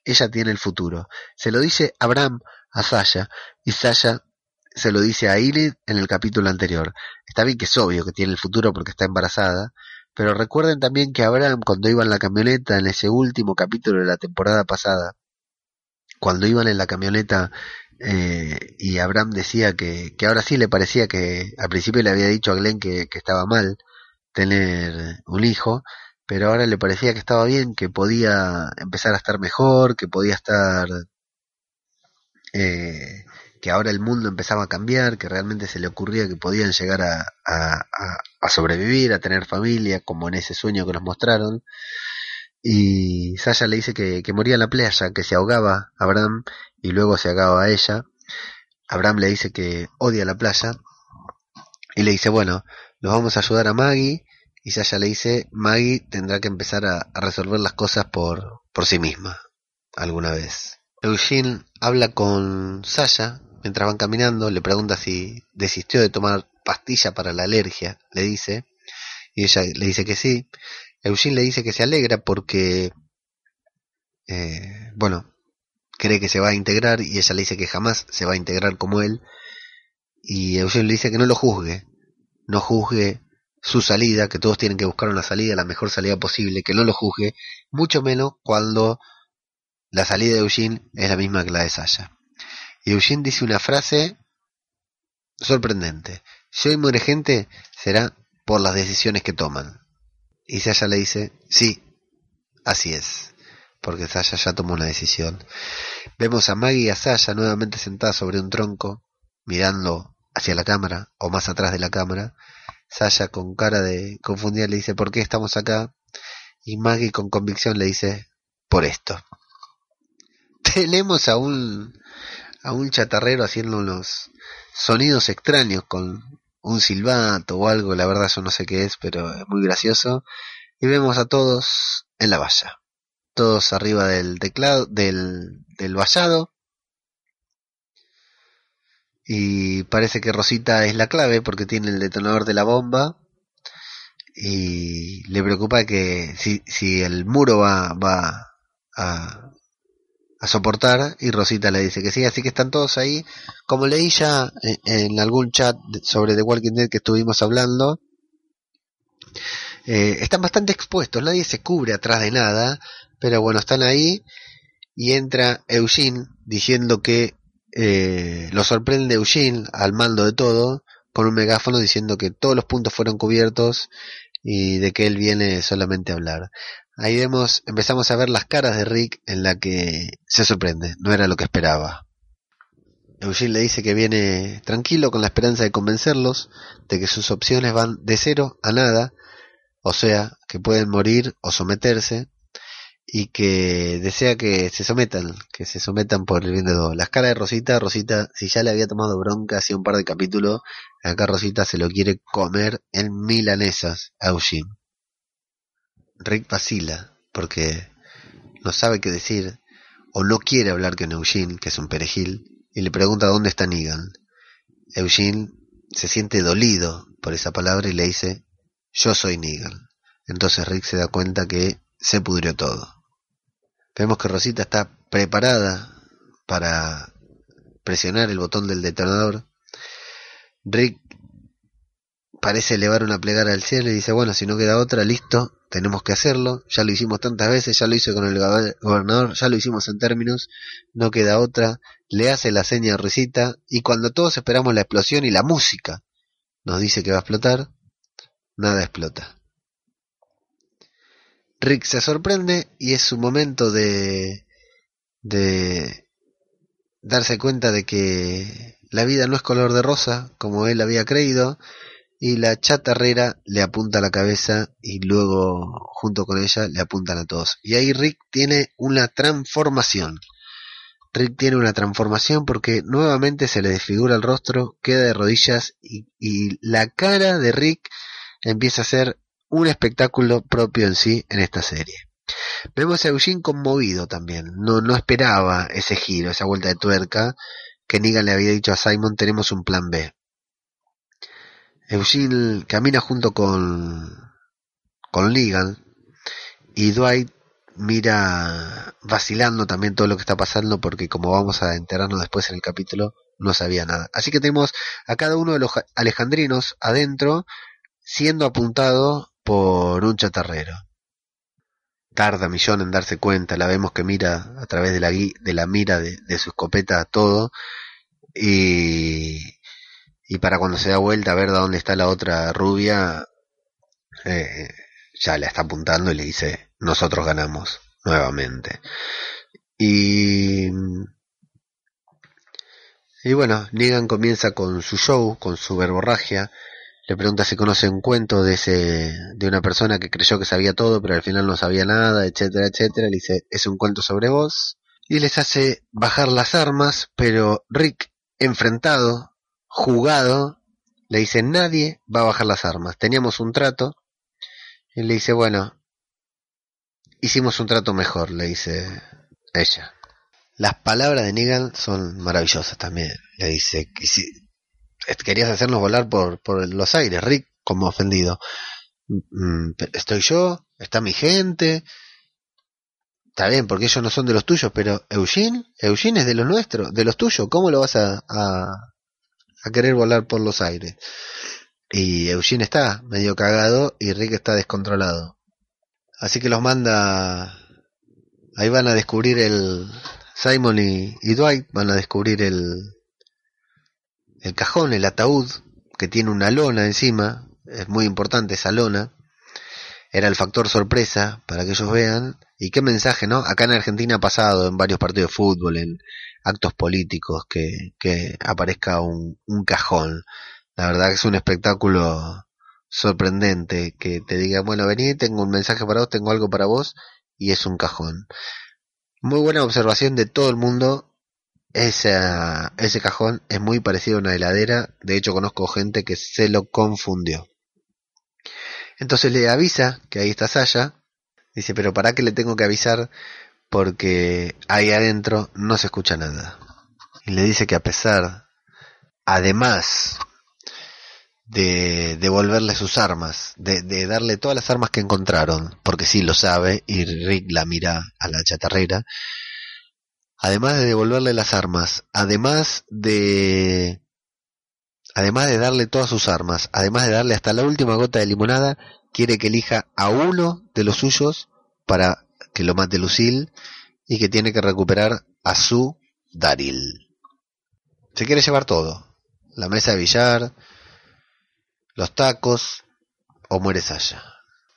ella tiene el futuro. Se lo dice Abraham a Sasha y Sasha se lo dice a Ili en el capítulo anterior. Está bien que es obvio que tiene el futuro porque está embarazada, pero recuerden también que Abraham cuando iba en la camioneta en ese último capítulo de la temporada pasada, cuando iban en la camioneta eh, y Abraham decía que, que ahora sí le parecía que al principio le había dicho a Glenn que, que estaba mal tener un hijo, pero ahora le parecía que estaba bien, que podía empezar a estar mejor, que podía estar eh, que ahora el mundo empezaba a cambiar, que realmente se le ocurría que podían llegar a, a, sobrevivir, a tener familia, como en ese sueño que nos mostraron. Y Sasha le dice que, que moría en la playa, que se ahogaba Abraham y luego se ahogaba a ella. Abraham le dice que odia la playa y le dice, bueno, nos vamos a ayudar a Maggie. Y Sasha le dice, Maggie tendrá que empezar a, a resolver las cosas por, por sí misma, alguna vez. Eugene habla con Sasha Mientras van caminando, le pregunta si desistió de tomar pastilla para la alergia, le dice, y ella le dice que sí. Eugene le dice que se alegra porque, eh, bueno, cree que se va a integrar y ella le dice que jamás se va a integrar como él. Y Eugene le dice que no lo juzgue, no juzgue su salida, que todos tienen que buscar una salida, la mejor salida posible, que no lo juzgue, mucho menos cuando la salida de Eugene es la misma que la de Sasha. Y Eugene dice una frase sorprendente. Si hoy muere gente, será por las decisiones que toman. Y Sasha le dice, sí, así es, porque Sasha ya tomó una decisión. Vemos a Maggie y a Sasha nuevamente sentadas sobre un tronco, mirando hacia la cámara, o más atrás de la cámara. Sasha con cara de confundida le dice, ¿por qué estamos acá? Y Maggie con convicción le dice, por esto. Tenemos a un a un chatarrero haciendo unos sonidos extraños con un silbato o algo, la verdad yo no sé qué es, pero es muy gracioso. Y vemos a todos en la valla, todos arriba del teclado, del, del vallado. Y parece que Rosita es la clave porque tiene el detonador de la bomba. Y le preocupa que si, si el muro va, va a, a soportar y Rosita le dice que sí, así que están todos ahí. Como leí ya en, algún chat sobre The Walking Dead que estuvimos hablando, eh, están bastante expuestos, nadie se cubre atrás de nada, pero bueno, están ahí y entra Eugene diciendo que eh, lo sorprende Eugene al mando de todo con un megáfono diciendo que todos los puntos fueron cubiertos y de que él viene solamente a hablar. Ahí vemos, empezamos a ver las caras de Rick en la que se sorprende, no era lo que esperaba. Eugene le dice que viene tranquilo con la esperanza de convencerlos de que sus opciones van de cero a nada, o sea, que pueden morir o someterse, y que desea que se sometan, que se sometan por el bien de todos. Las caras de Rosita, Rosita, si ya le había tomado bronca hace un par de capítulos, acá Rosita se lo quiere comer en milanesas a Eugene. Rick vacila porque no sabe qué decir o no quiere hablar con Eugene, que es un perejil, y le pregunta dónde está Negan. Eugene se siente dolido por esa palabra y le dice, yo soy Negan. Entonces Rick se da cuenta que se pudrió todo. Vemos que Rosita está preparada para presionar el botón del detonador. Rick parece elevar una plegaria al cielo y dice, bueno, si no queda otra, listo, tenemos que hacerlo, ya lo hicimos tantas veces, ya lo hice con el gobernador, ya lo hicimos en términos, no queda otra, le hace la seña a Risita y cuando todos esperamos la explosión y la música nos dice que va a explotar, nada explota. Rick se sorprende y es su momento de de darse cuenta de que la vida no es color de rosa como él había creído y la chatarrera le apunta a la cabeza y luego junto con ella le apuntan a todos. Y ahí Rick tiene una transformación. Rick tiene una transformación porque nuevamente se le desfigura el rostro, queda de rodillas y, y la cara de Rick empieza a ser un espectáculo propio en sí en esta serie. Vemos a Eugene conmovido también, no, no esperaba ese giro, esa vuelta de tuerca, que Negan le había dicho a Simon tenemos un plan B. Eugene camina junto con, con Negan y Dwight mira vacilando también todo lo que está pasando porque como vamos a enterarnos después en el capítulo no sabía nada. Así que tenemos a cada uno de los alejandrinos adentro siendo apuntado por un chatarrero. Tarda Millón en darse cuenta, la vemos que mira a través de la, de la mira de, su escopeta todo y, y para cuando se da vuelta a ver de dónde está la otra rubia, eh, ya la está apuntando y le dice, nosotros ganamos nuevamente. Y, y bueno, Negan comienza con su show, con su verborragia, le pregunta si conoce un cuento de ese de una persona que creyó que sabía todo pero al final no sabía nada etcétera etcétera. Le dice es un cuento sobre vos y les hace bajar las armas pero Rick enfrentado jugado le dice nadie va a bajar las armas. Teníamos un trato y le dice bueno hicimos un trato mejor le dice ella. Las palabras de Negan son maravillosas también. Le dice querías hacernos volar por, por los aires, Rick, como ofendido. Mm, estoy yo, está mi gente. Está bien, porque ellos no son de los tuyos, pero Eugene, Eugene es de los nuestros, de los tuyos. ¿Cómo lo vas a, a, a querer volar por los aires? Y Eugene está medio cagado y Rick está descontrolado. Así que los manda. Ahí van a descubrir el. Simon y Dwight van a descubrir el, el cajón, el ataúd, que tiene una lona encima, es muy importante esa lona, era el factor sorpresa para que ellos vean. Y qué mensaje, ¿no? Acá en Argentina ha pasado en varios partidos de fútbol, en actos políticos, que, que aparezca un, un cajón. La verdad que es un espectáculo sorprendente que te diga, bueno, vení, tengo un mensaje para vos, tengo algo para vos, y es un cajón. Muy buena observación de todo el mundo ese cajón es muy parecido a una heladera, de hecho conozco gente que se lo confundió. Entonces le avisa que ahí está Saya, dice, pero ¿para qué le tengo que avisar? Porque ahí adentro no se escucha nada. Y le dice que a pesar, además de devolverle sus armas, de, de darle todas las armas que encontraron, porque sí lo sabe, y Rick la mira a la chatarrera, además de devolverle las armas, además de además de darle todas sus armas, además de darle hasta la última gota de limonada, quiere que elija a uno de los suyos para que lo mate Lucille y que tiene que recuperar a su Daryl. Se quiere llevar todo, la mesa de billar, los tacos o muere Sasha.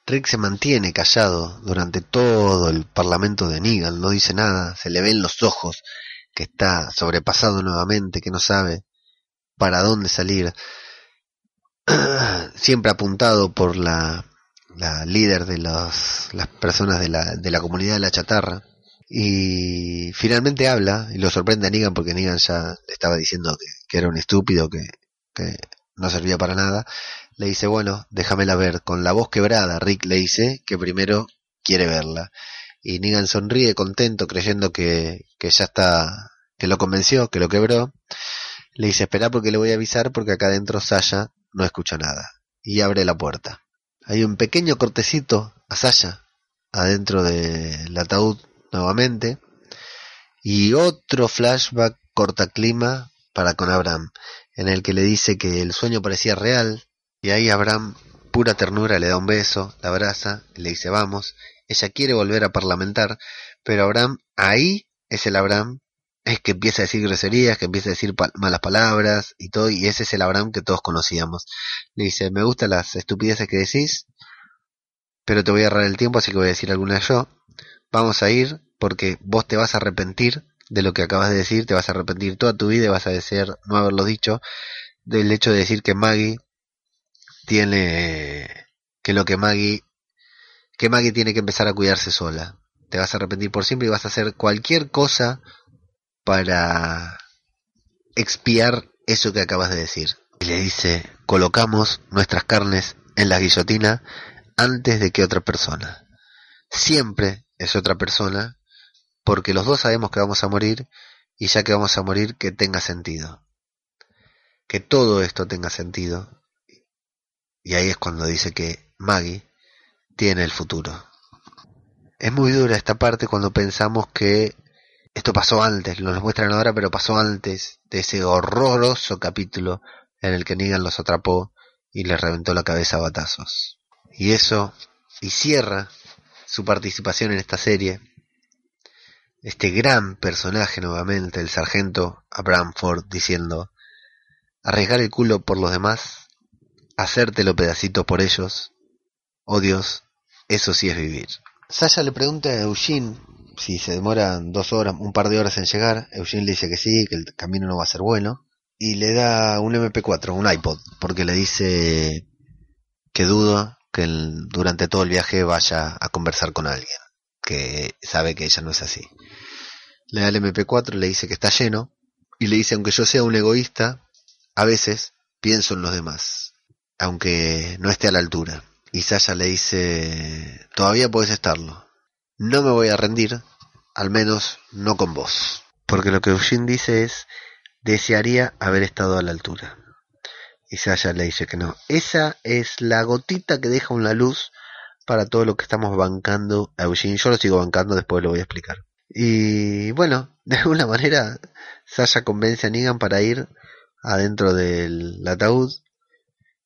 Rick se mantiene callado durante todo el parlamento de Negan, no dice nada, se le ven los ojos que está sobrepasado nuevamente, que no sabe para dónde salir, siempre apuntado por la, la líder de las personas de la, de la comunidad de la chatarra. Y finalmente habla y lo sorprende a Negan porque Negan ya le estaba diciendo que, era un estúpido, que no servía para nada le dice, bueno, déjamela ver. Con la voz quebrada, Rick le dice que primero quiere verla. Y Negan sonríe contento, creyendo que, que ya está, que lo convenció, que lo quebró. Le dice, espera porque le voy a avisar porque acá adentro Sasha no escucha nada. Y abre la puerta. Hay un pequeño cortecito a Sasha adentro del ataúd nuevamente. Y otro flashback corta clima para con Abraham, en el que le dice que el sueño parecía real, Y ahí Abraham, pura ternura, le da un beso, la abraza, le dice vamos. Ella quiere volver a parlamentar, pero Abraham, ahí es el Abraham, es que empieza a decir groserías, que empieza a decir malas palabras y todo, y ese es el Abraham que todos conocíamos. Le dice, me gustan las estupideces que decís, pero te voy a ahorrar el tiempo, así que voy a decir alguna yo. Vamos a ir porque vos te vas a arrepentir de lo que acabas de decir, te vas a arrepentir toda tu vida y vas a desear no haberlo dicho, del hecho de decir que Maggie tiene que lo que Maggie que Maggie tiene que empezar a cuidarse sola. Te vas a arrepentir por siempre y vas a hacer cualquier cosa para expiar eso que acabas de decir. Y le dice, colocamos nuestras carnes en la guillotina antes de que otra persona. Siempre es otra persona porque los dos sabemos que vamos a morir y ya que vamos a morir que tenga sentido. Que todo esto tenga sentido. Y ahí es cuando dice que Maggie tiene el futuro. Es muy dura esta parte cuando pensamos que esto pasó antes, lo nos muestran ahora, pero pasó antes de ese horroroso capítulo en el que Negan los atrapó y les reventó la cabeza a batazos. Y eso, y cierra su participación en esta serie, este gran personaje nuevamente, el sargento Abraham Ford, diciendo, arriesgar el culo por los demás, hacértelo pedacito por ellos, oh Dios, eso sí es vivir. Sasha le pregunta a Eugene si se demoran dos horas, un par de horas en llegar. Eugene le dice que sí, que el camino no va a ser bueno. Y le da un MP4, un iPod, porque le dice que duda que durante todo el viaje vaya a conversar con alguien, que sabe que ella no es así. Le da el MP4, le dice que está lleno, y le dice, aunque yo sea un egoísta, a veces pienso en los demás, aunque no esté a la altura. Y Sasha le dice, todavía puedes estarlo. No me voy a rendir, al menos no con vos. Porque lo que Eugene dice es, desearía haber estado a la altura. Y Sasha le dice que no. Esa es la gotita que deja una luz para todo lo que estamos bancando a Eugene. Yo lo sigo bancando, después lo voy a explicar. Y bueno, de alguna manera Sasha convence a Negan para ir adentro del ataúd.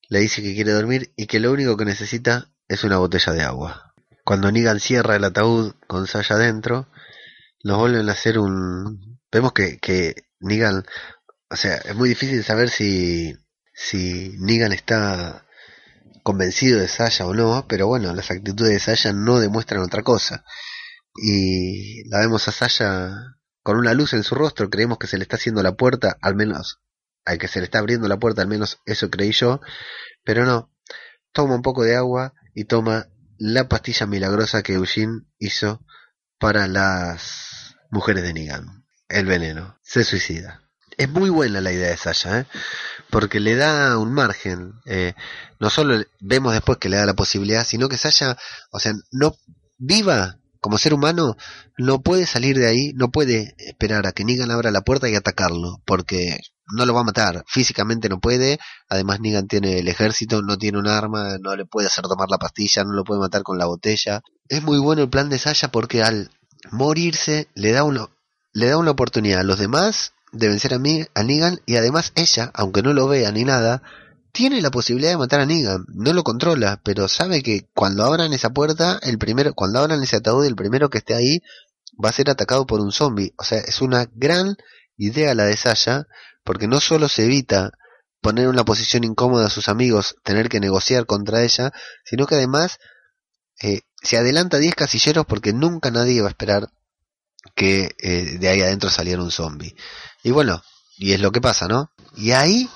Le dice que quiere dormir y que lo único que necesita es una botella de agua. Cuando Negan cierra el ataúd con Sasha adentro, los vuelven a hacer un... Vemos que, que Negan... O sea, es muy difícil saber si si Negan está convencido de Sasha o no, pero bueno, las actitudes de Sasha no demuestran otra cosa. Y la vemos a Sasha con una luz en su rostro, creemos que se le está haciendo la puerta, al menos al que se le está abriendo la puerta, al menos eso creí yo, pero no. Toma un poco de agua y toma la pastilla milagrosa que Eugene hizo para las mujeres de Negan, el veneno. Se suicida. Es muy buena la idea de Sasha, ¿eh? porque le da un margen. Eh, no solo vemos después que le da la posibilidad, sino que Sasha, o sea, no viva como ser humano, no puede salir de ahí, no puede esperar a que Negan abra la puerta y atacarlo, porque no lo va a matar, físicamente no puede, además Negan tiene el ejército, no tiene un arma, no le puede hacer tomar la pastilla, no lo puede matar con la botella. Es muy bueno el plan de Sasha porque al morirse le da una, le da una oportunidad a los demás de vencer a, mí, a Negan y además ella, aunque no lo vea ni nada, tiene la posibilidad de matar a Negan, no lo controla, pero sabe que cuando abran esa puerta, el primero, cuando abran ese ataúd, el primero que esté ahí va a ser atacado por un zombie. O sea, es una gran idea la de Sasha, porque no solo se evita poner en una posición incómoda a sus amigos, tener que negociar contra ella, sino que además eh, se adelanta 10 casilleros porque nunca nadie va a esperar que eh, de ahí adentro saliera un zombie. Y bueno, y es lo que pasa, ¿no? Y ahí,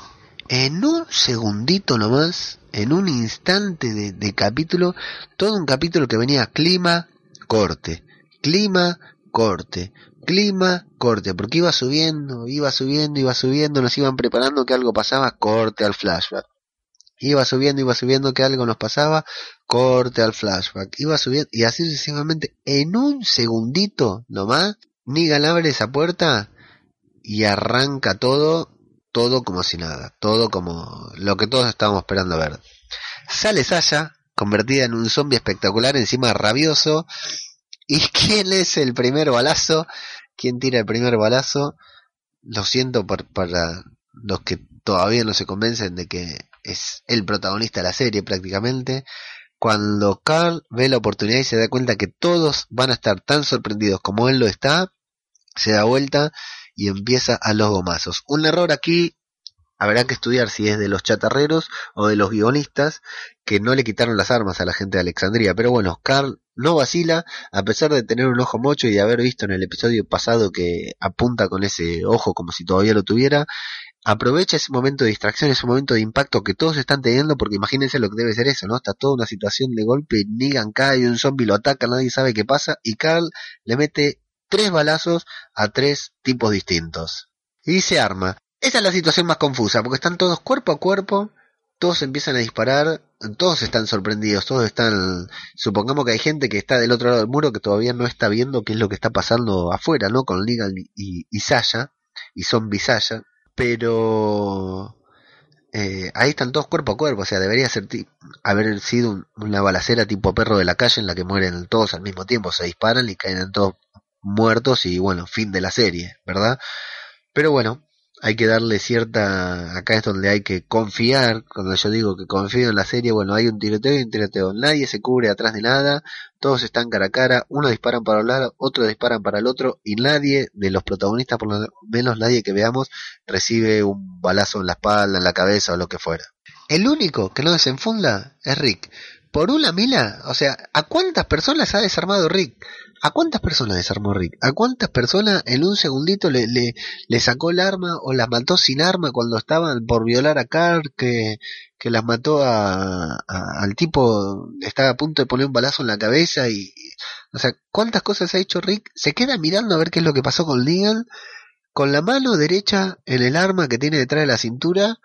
en un segundito nomás, en un instante de, capítulo, todo un capítulo que venía clima, corte, clima, corte, clima, corte, porque iba subiendo, iba subiendo, iba subiendo, nos iban preparando que algo pasaba, corte al flashback. Iba subiendo, iba subiendo que algo nos pasaba, corte al flashback. Iba subiendo, y así sucesivamente, en un segundito nomás, Nigan abre esa puerta y arranca todo, todo como si nada, todo como lo que todos estábamos esperando ver. Sale Sasha, convertida en un zombie espectacular, encima rabioso. ¿Y quién es el primer balazo? ¿Quién tira el primer balazo? Lo siento para los que todavía no se convencen de que es el protagonista de la serie prácticamente. Cuando Carl ve la oportunidad y se da cuenta que todos van a estar tan sorprendidos como él lo está, se da vuelta y empieza a los gomazos. Un error aquí habrá que estudiar si es de los chatarreros o de los guionistas que no le quitaron las armas a la gente de Alexandría. Pero bueno, Carl no vacila, a pesar de tener un ojo mocho y de haber visto en el episodio pasado que apunta con ese ojo como si todavía lo tuviera, aprovecha ese momento de distracción, ese momento de impacto que todos están teniendo, porque imagínense lo que debe ser eso, ¿no? Está toda una situación de golpe, Negan cae, un zombie lo ataca, nadie sabe qué pasa, y Carl le mete tres balazos a tres tipos distintos. Y se arma. Esa es la situación más confusa, porque están todos cuerpo a cuerpo, todos empiezan a disparar, todos están sorprendidos, todos están, supongamos que hay gente que está del otro lado del muro que todavía no está viendo qué es lo que está pasando afuera, ¿no? Con Negan y, y y Zombie Sasha, pero eh, ahí están todos cuerpo a cuerpo, o sea, debería ser haber sido una balacera tipo perro de la calle en la que mueren todos al mismo tiempo, se disparan y caen todos muertos y bueno, fin de la serie, ¿verdad? Pero bueno, hay que darle cierta, acá es donde hay que confiar, cuando yo digo que confío en la serie, bueno, hay un tiroteo y un tiroteo, nadie se cubre atrás de nada, todos están cara a cara, uno disparan para un lado, otro disparan para el otro, y nadie de los protagonistas, por lo menos nadie que veamos, recibe un balazo en la espalda, en la cabeza o lo que fuera. El único que no desenfunda es Rick. Por una mila, o sea, ¿a cuántas personas ha desarmado Rick? ¿A cuántas personas desarmó Rick? ¿A cuántas personas en un segundito le, le, le sacó el arma o las mató sin arma cuando estaban por violar a Carl, que, que las mató a, al tipo, estaba a punto de poner un balazo en la cabeza y, o sea, ¿cuántas cosas ha hecho Rick? Se queda mirando a ver qué es lo que pasó con Negan, con la mano derecha en el arma que tiene detrás de la cintura,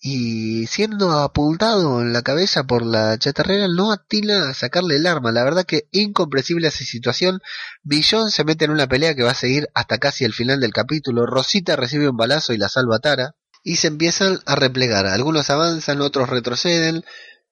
y siendo apuntado en la cabeza por la chatarrera no atina a sacarle el arma. La verdad que incomprensible esa situación. Billón se mete en una pelea que va a seguir hasta casi el final del capítulo. Rosita recibe un balazo y la salva Tara. Y se empiezan a replegar. Algunos avanzan, otros retroceden.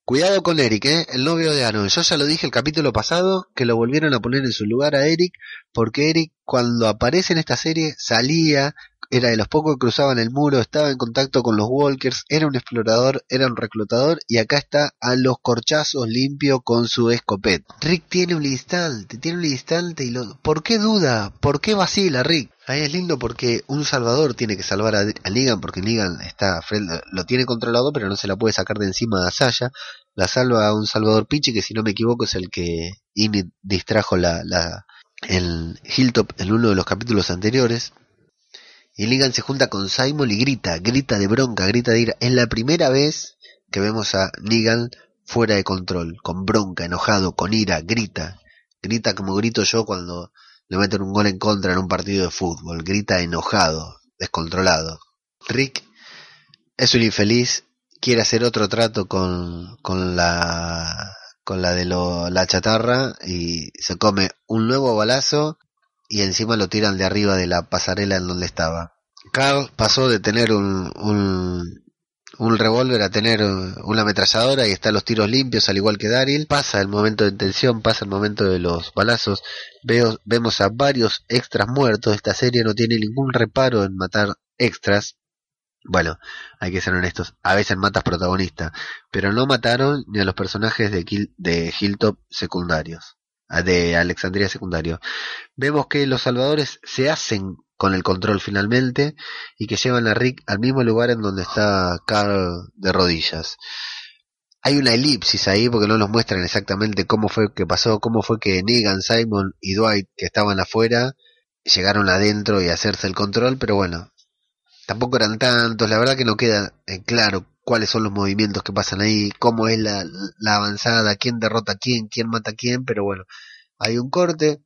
Cuidado con Eric, ¿eh? el novio de Aaron. Yo ya lo dije el capítulo pasado, que lo volvieron a poner en su lugar a Eric, porque Eric cuando aparece en esta serie salía era de los pocos que cruzaban el muro, estaba en contacto con los walkers, era un explorador, era un reclutador y acá está a los corchazos limpio con su escopeta. Rick tiene un instante, tiene un instante y lo... ¿Por qué duda? ¿Por qué vacila Rick? Ahí es lindo porque un salvador tiene que salvar a, Negan porque Negan está lo tiene controlado pero no se la puede sacar de encima a Saya. La salva a un salvador Pichi que si no me equivoco es el que Init distrajo la, el Hilltop en uno de los capítulos anteriores. Y Negan se junta con Simon y grita, grita de bronca, grita de ira. Es la primera vez que vemos a Negan fuera de control, con bronca, enojado, con ira, grita. Grita como grito yo cuando le meten un gol en contra en un partido de fútbol. Grita enojado, descontrolado. Rick es un infeliz, quiere hacer otro trato con, con la con la de la chatarra y se come un nuevo balazo y encima lo tiran de arriba de la pasarela en donde estaba. Carl pasó de tener un, un, un revólver a tener una ametralladora y está los tiros limpios al igual que Daryl. Pasa el momento de tensión, pasa el momento de los balazos. Veo, vemos a varios extras muertos. Esta serie no tiene ningún reparo en matar extras. Bueno, hay que ser honestos, a veces matas protagonistas, pero no mataron ni a los personajes de, de Hilltop secundarios de Alexandria secundario. Vemos que los salvadores se hacen con el control finalmente y que llevan a Rick al mismo lugar en donde está Carl de rodillas. Hay una elipsis ahí porque no nos muestran exactamente cómo fue que pasó, cómo fue que Negan, Simon y Dwight que estaban afuera llegaron adentro y hacerse el control, pero bueno, tampoco eran tantos, la verdad que no queda eh, claro cuáles son los movimientos que pasan ahí, cómo es la, avanzada, quién derrota quién, quién mata quién, pero bueno, hay un corte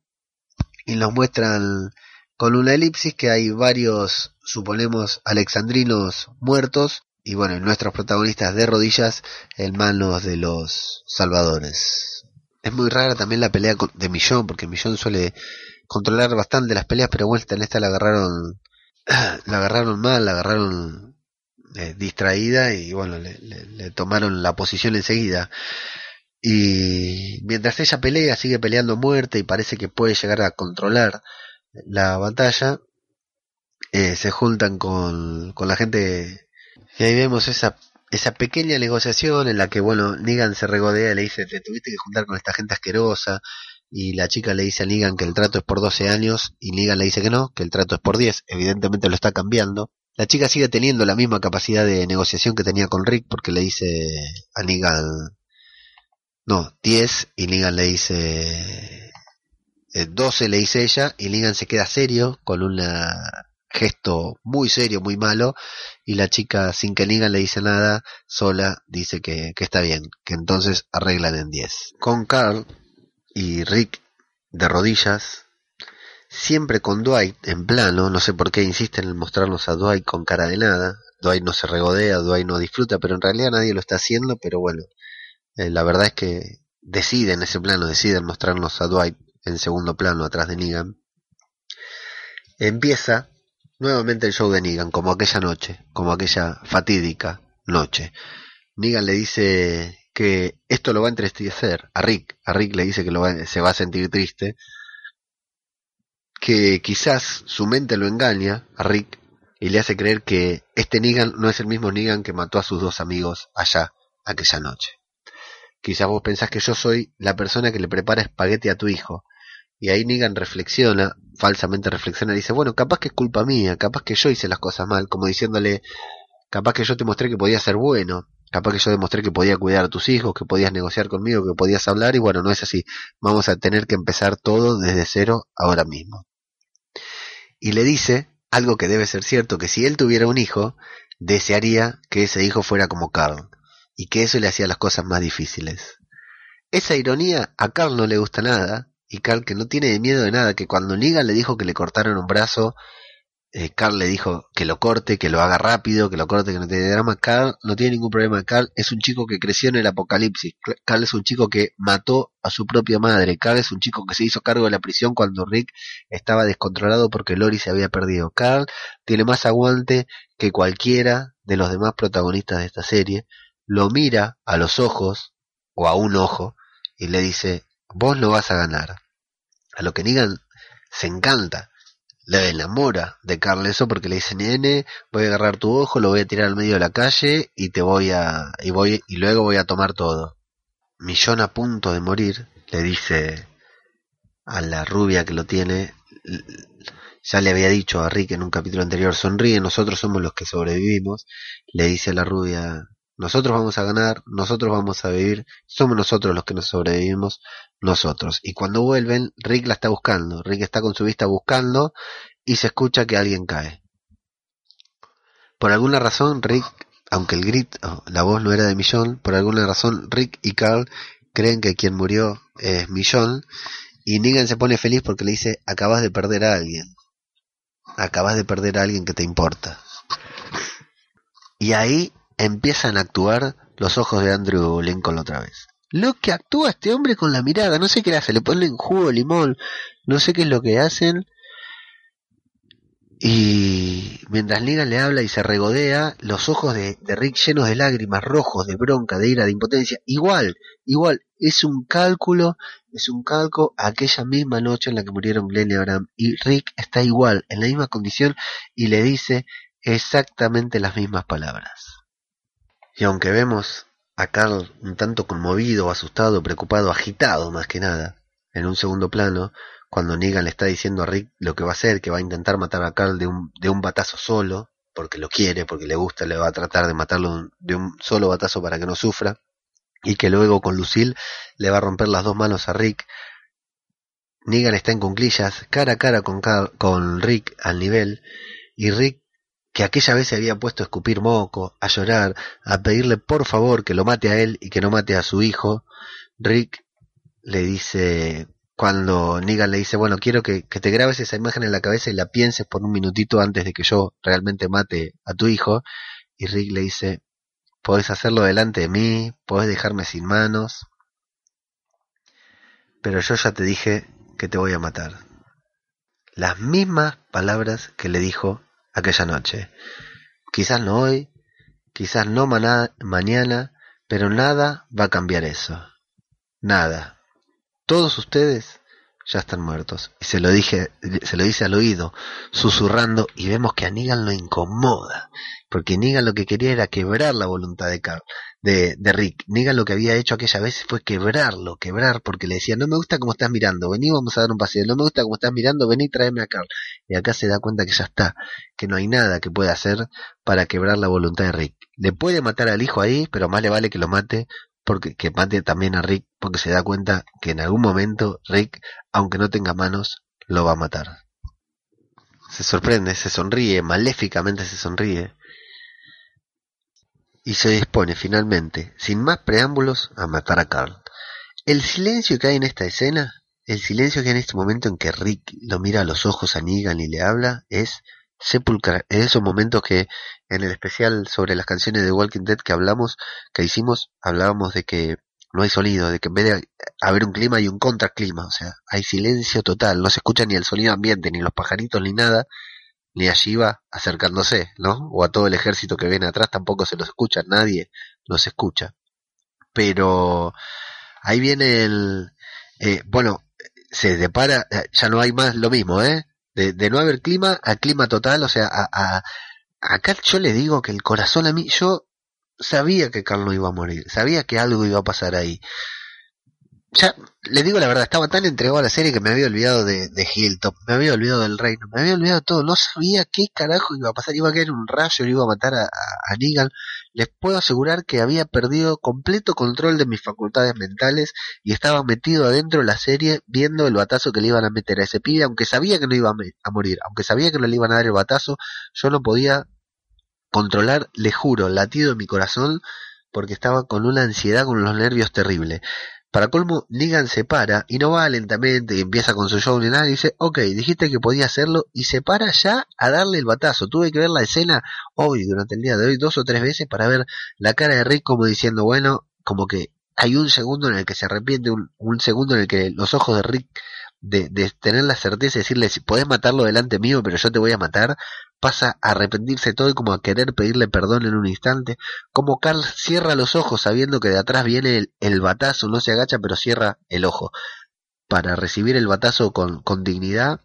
y nos muestran con una elipsis que hay varios, suponemos, alexandrinos muertos y bueno, nuestros protagonistas de rodillas en manos de los salvadores. Es muy rara también la pelea de Millón, porque Millón suele controlar bastante las peleas, pero bueno, en esta la agarraron, la agarraron mal, la agarraron eh, distraída y bueno, le, tomaron la posición enseguida. Y mientras ella pelea, sigue peleando muerte y parece que puede llegar a controlar la batalla, eh, se juntan con, con la gente y ahí vemos esa esa pequeña negociación en la que, bueno, Negan se regodea y le dice, te tuviste que juntar con esta gente asquerosa, y la chica le dice a Negan que el trato es por 12 años, y Negan le dice que no, que el trato es por 10, evidentemente lo está cambiando. La chica sigue teniendo la misma capacidad de negociación que tenía con Rick, porque le dice a Negan, no, 10, y Negan le dice, 12 eh, le dice ella, y Negan se queda serio, con una gesto muy serio, muy malo, y la chica, sin que Negan le dice nada, sola dice que, que está bien, que entonces arreglan en 10. Con Carl y Rick de rodillas, siempre con Dwight en plano, no sé por qué insisten en mostrarnos a Dwight con cara de nada, Dwight no se regodea, Dwight no disfruta, pero en realidad nadie lo está haciendo, pero bueno, eh, la verdad es que deciden ese plano, deciden mostrarnos a Dwight en segundo plano atrás de Negan. Empieza Nuevamente el show de Negan, como aquella noche, como aquella fatídica noche. Negan le dice que esto lo va a entristecer a Rick. A Rick le dice que lo se va a sentir triste. Que quizás su mente lo engaña a Rick y le hace creer que este Negan no es el mismo Negan que mató a sus dos amigos allá aquella noche. Quizás vos pensás que yo soy la persona que le prepara espagueti a tu hijo y ahí Negan reflexiona, falsamente reflexiona, y dice, bueno, capaz que es culpa mía, capaz que yo hice las cosas mal, como diciéndole, capaz que yo te mostré que podía ser bueno, capaz que yo demostré que podía cuidar a tus hijos, que podías negociar conmigo, que podías hablar, y bueno, no es así, vamos a tener que empezar todo desde cero ahora mismo. Y le dice algo que debe ser cierto, que si él tuviera un hijo, desearía que ese hijo fuera como Carl, y que eso le hacía las cosas más difíciles. Esa ironía a Carl no le gusta nada, y Carl que no tiene miedo de nada, que cuando Negan le dijo que le cortaron un brazo, eh, Carl le dijo que lo corte, que lo haga rápido, que lo corte, que no tiene drama. Carl no tiene ningún problema. Carl es un chico que creció en el apocalipsis. Carl es un chico que mató a su propia madre. Carl es un chico que se hizo cargo de la prisión cuando Rick estaba descontrolado porque Lori se había perdido. Carl tiene más aguante que cualquiera de los demás protagonistas de esta serie. Lo mira a los ojos, o a un ojo, y le dice, vos lo vas a ganar. A lo que Negan se encanta, le enamora de Carl eso porque le dice, nene, voy a agarrar tu ojo, lo voy a tirar al medio de la calle y te voy a, y voy, y luego voy a tomar todo. Millón a punto de morir, le dice a la rubia que lo tiene, ya le había dicho a Rick en un capítulo anterior, sonríe, nosotros somos los que sobrevivimos, le dice a la rubia, nosotros vamos a ganar, nosotros vamos a vivir, somos nosotros los que nos sobrevivimos, nosotros. Y cuando vuelven, Rick la está buscando, Rick está con su vista buscando y se escucha que alguien cae. Por alguna razón, Rick, aunque el grit, la voz no era de Millón, por alguna razón Rick y Carl creen que quien murió es Millón y Negan se pone feliz porque le dice, acabas de perder a alguien. Acabas de perder a alguien que te importa. Y ahí empiezan a actuar los ojos de Andrew Lincoln otra vez. Lo que actúa este hombre con la mirada, no sé qué le hace, le ponen jugo limón, no sé qué es lo que hacen. Y mientras Negan le habla y se regodea, los ojos de, Rick llenos de lágrimas, rojos, de bronca, de ira, de impotencia, igual, igual, es un cálculo, es un a aquella misma noche en la que murieron Glenn y Abraham. Y Rick está igual, en la misma condición, y le dice exactamente las mismas palabras. Y aunque vemos a Carl un tanto conmovido, asustado, preocupado, agitado más que nada, en un segundo plano, cuando Negan le está diciendo a Rick lo que va a hacer, que va a intentar matar a Carl de un, de un batazo solo, porque lo quiere, porque le gusta, le va a tratar de matarlo de un solo batazo para que no sufra, y que luego con Lucille le va a romper las dos manos a Rick. Negan está en cunclillas, cara a cara con, con Rick al nivel, y Rick que aquella vez se había puesto a escupir moco, a llorar, a pedirle por favor que lo mate a él y que no mate a su hijo, Rick le dice, cuando Negan le dice, bueno, quiero que, te grabes esa imagen en la cabeza y la pienses por un minutito antes de que yo realmente mate a tu hijo, y Rick le dice, podés hacerlo delante de mí, podés dejarme sin manos, pero yo ya te dije que te voy a matar. Las mismas palabras que le dijo aquella noche. Quizás no hoy, quizás no mañana, pero nada va a cambiar eso. Nada. Todos ustedes ya están muertos. Y se lo dije, se lo dice al oído, susurrando, y vemos que a Negan lo incomoda, porque Negan lo que quería era quebrar la voluntad de Carl, de, de Rick. Negan lo que había hecho aquella vez fue quebrarlo, quebrar, porque le decía, no me gusta cómo estás mirando, vení, vamos a dar un paseo, no me gusta cómo estás mirando, vení, tráeme a Carl. Y acá se da cuenta que ya está, que no hay nada que pueda hacer para quebrar la voluntad de Rick. Le puede matar al hijo ahí, pero más le vale que lo mate porque que mate también a Rick porque se da cuenta que en algún momento Rick, aunque no tenga manos, lo va a matar. Se sorprende, se sonríe, maléficamente se sonríe y se dispone finalmente, sin más preámbulos, a matar a Carl. El silencio que hay en esta escena, el silencio que hay en este momento en que Rick lo mira a los ojos a Negan y le habla, es sepulcral. En esos momentos que en el especial sobre las canciones de Walking Dead que hablamos, que hicimos, hablábamos de que no hay sonido, de que en vez de haber un clima hay un contraclima, o sea, hay silencio total, no se escucha ni el sonido ambiente, ni los pajaritos, ni nada, ni a Shiva acercándose, ¿no? O a todo el ejército que viene atrás tampoco se los escucha, nadie los escucha. Pero ahí viene el... Eh, bueno, se depara, eh, ya no hay más lo mismo, ¿eh? De, de no haber clima a clima total, o sea, a, a, acá yo le digo que el corazón a mí, yo sabía que Carl iba a morir, sabía que algo iba a pasar ahí. Ya, le digo la verdad, estaba tan entregado a la serie que me había olvidado de, de Hilltop, me había olvidado del reino, me había olvidado de todo, no sabía qué carajo iba a pasar, iba a caer un rayo, iba a matar a, a, Negan. Les puedo asegurar que había perdido completo control de mis facultades mentales y estaba metido adentro de la serie viendo el batazo que le iban a meter a ese pibe, aunque sabía que no iba a, morir, aunque sabía que no le iban a dar el batazo, yo no podía controlar, le juro, el latido de mi corazón porque estaba con una ansiedad, con los nervios terribles. Para colmo, Negan se para y no va lentamente y empieza con su show ni nada y dice, ok, dijiste que podía hacerlo y se para ya a darle el batazo. Tuve que ver la escena hoy, durante el día de hoy, dos o tres veces para ver la cara de Rick como diciendo, bueno, como que hay un segundo en el que se arrepiente, un, un segundo en el que los ojos de Rick de, de, tener la certeza de decirle, podés matarlo delante mío, pero yo te voy a matar, pasa a arrepentirse todo y como a querer pedirle perdón en un instante, como Carl cierra los ojos sabiendo que de atrás viene el, el batazo, no se agacha pero cierra el ojo, para recibir el batazo con, con dignidad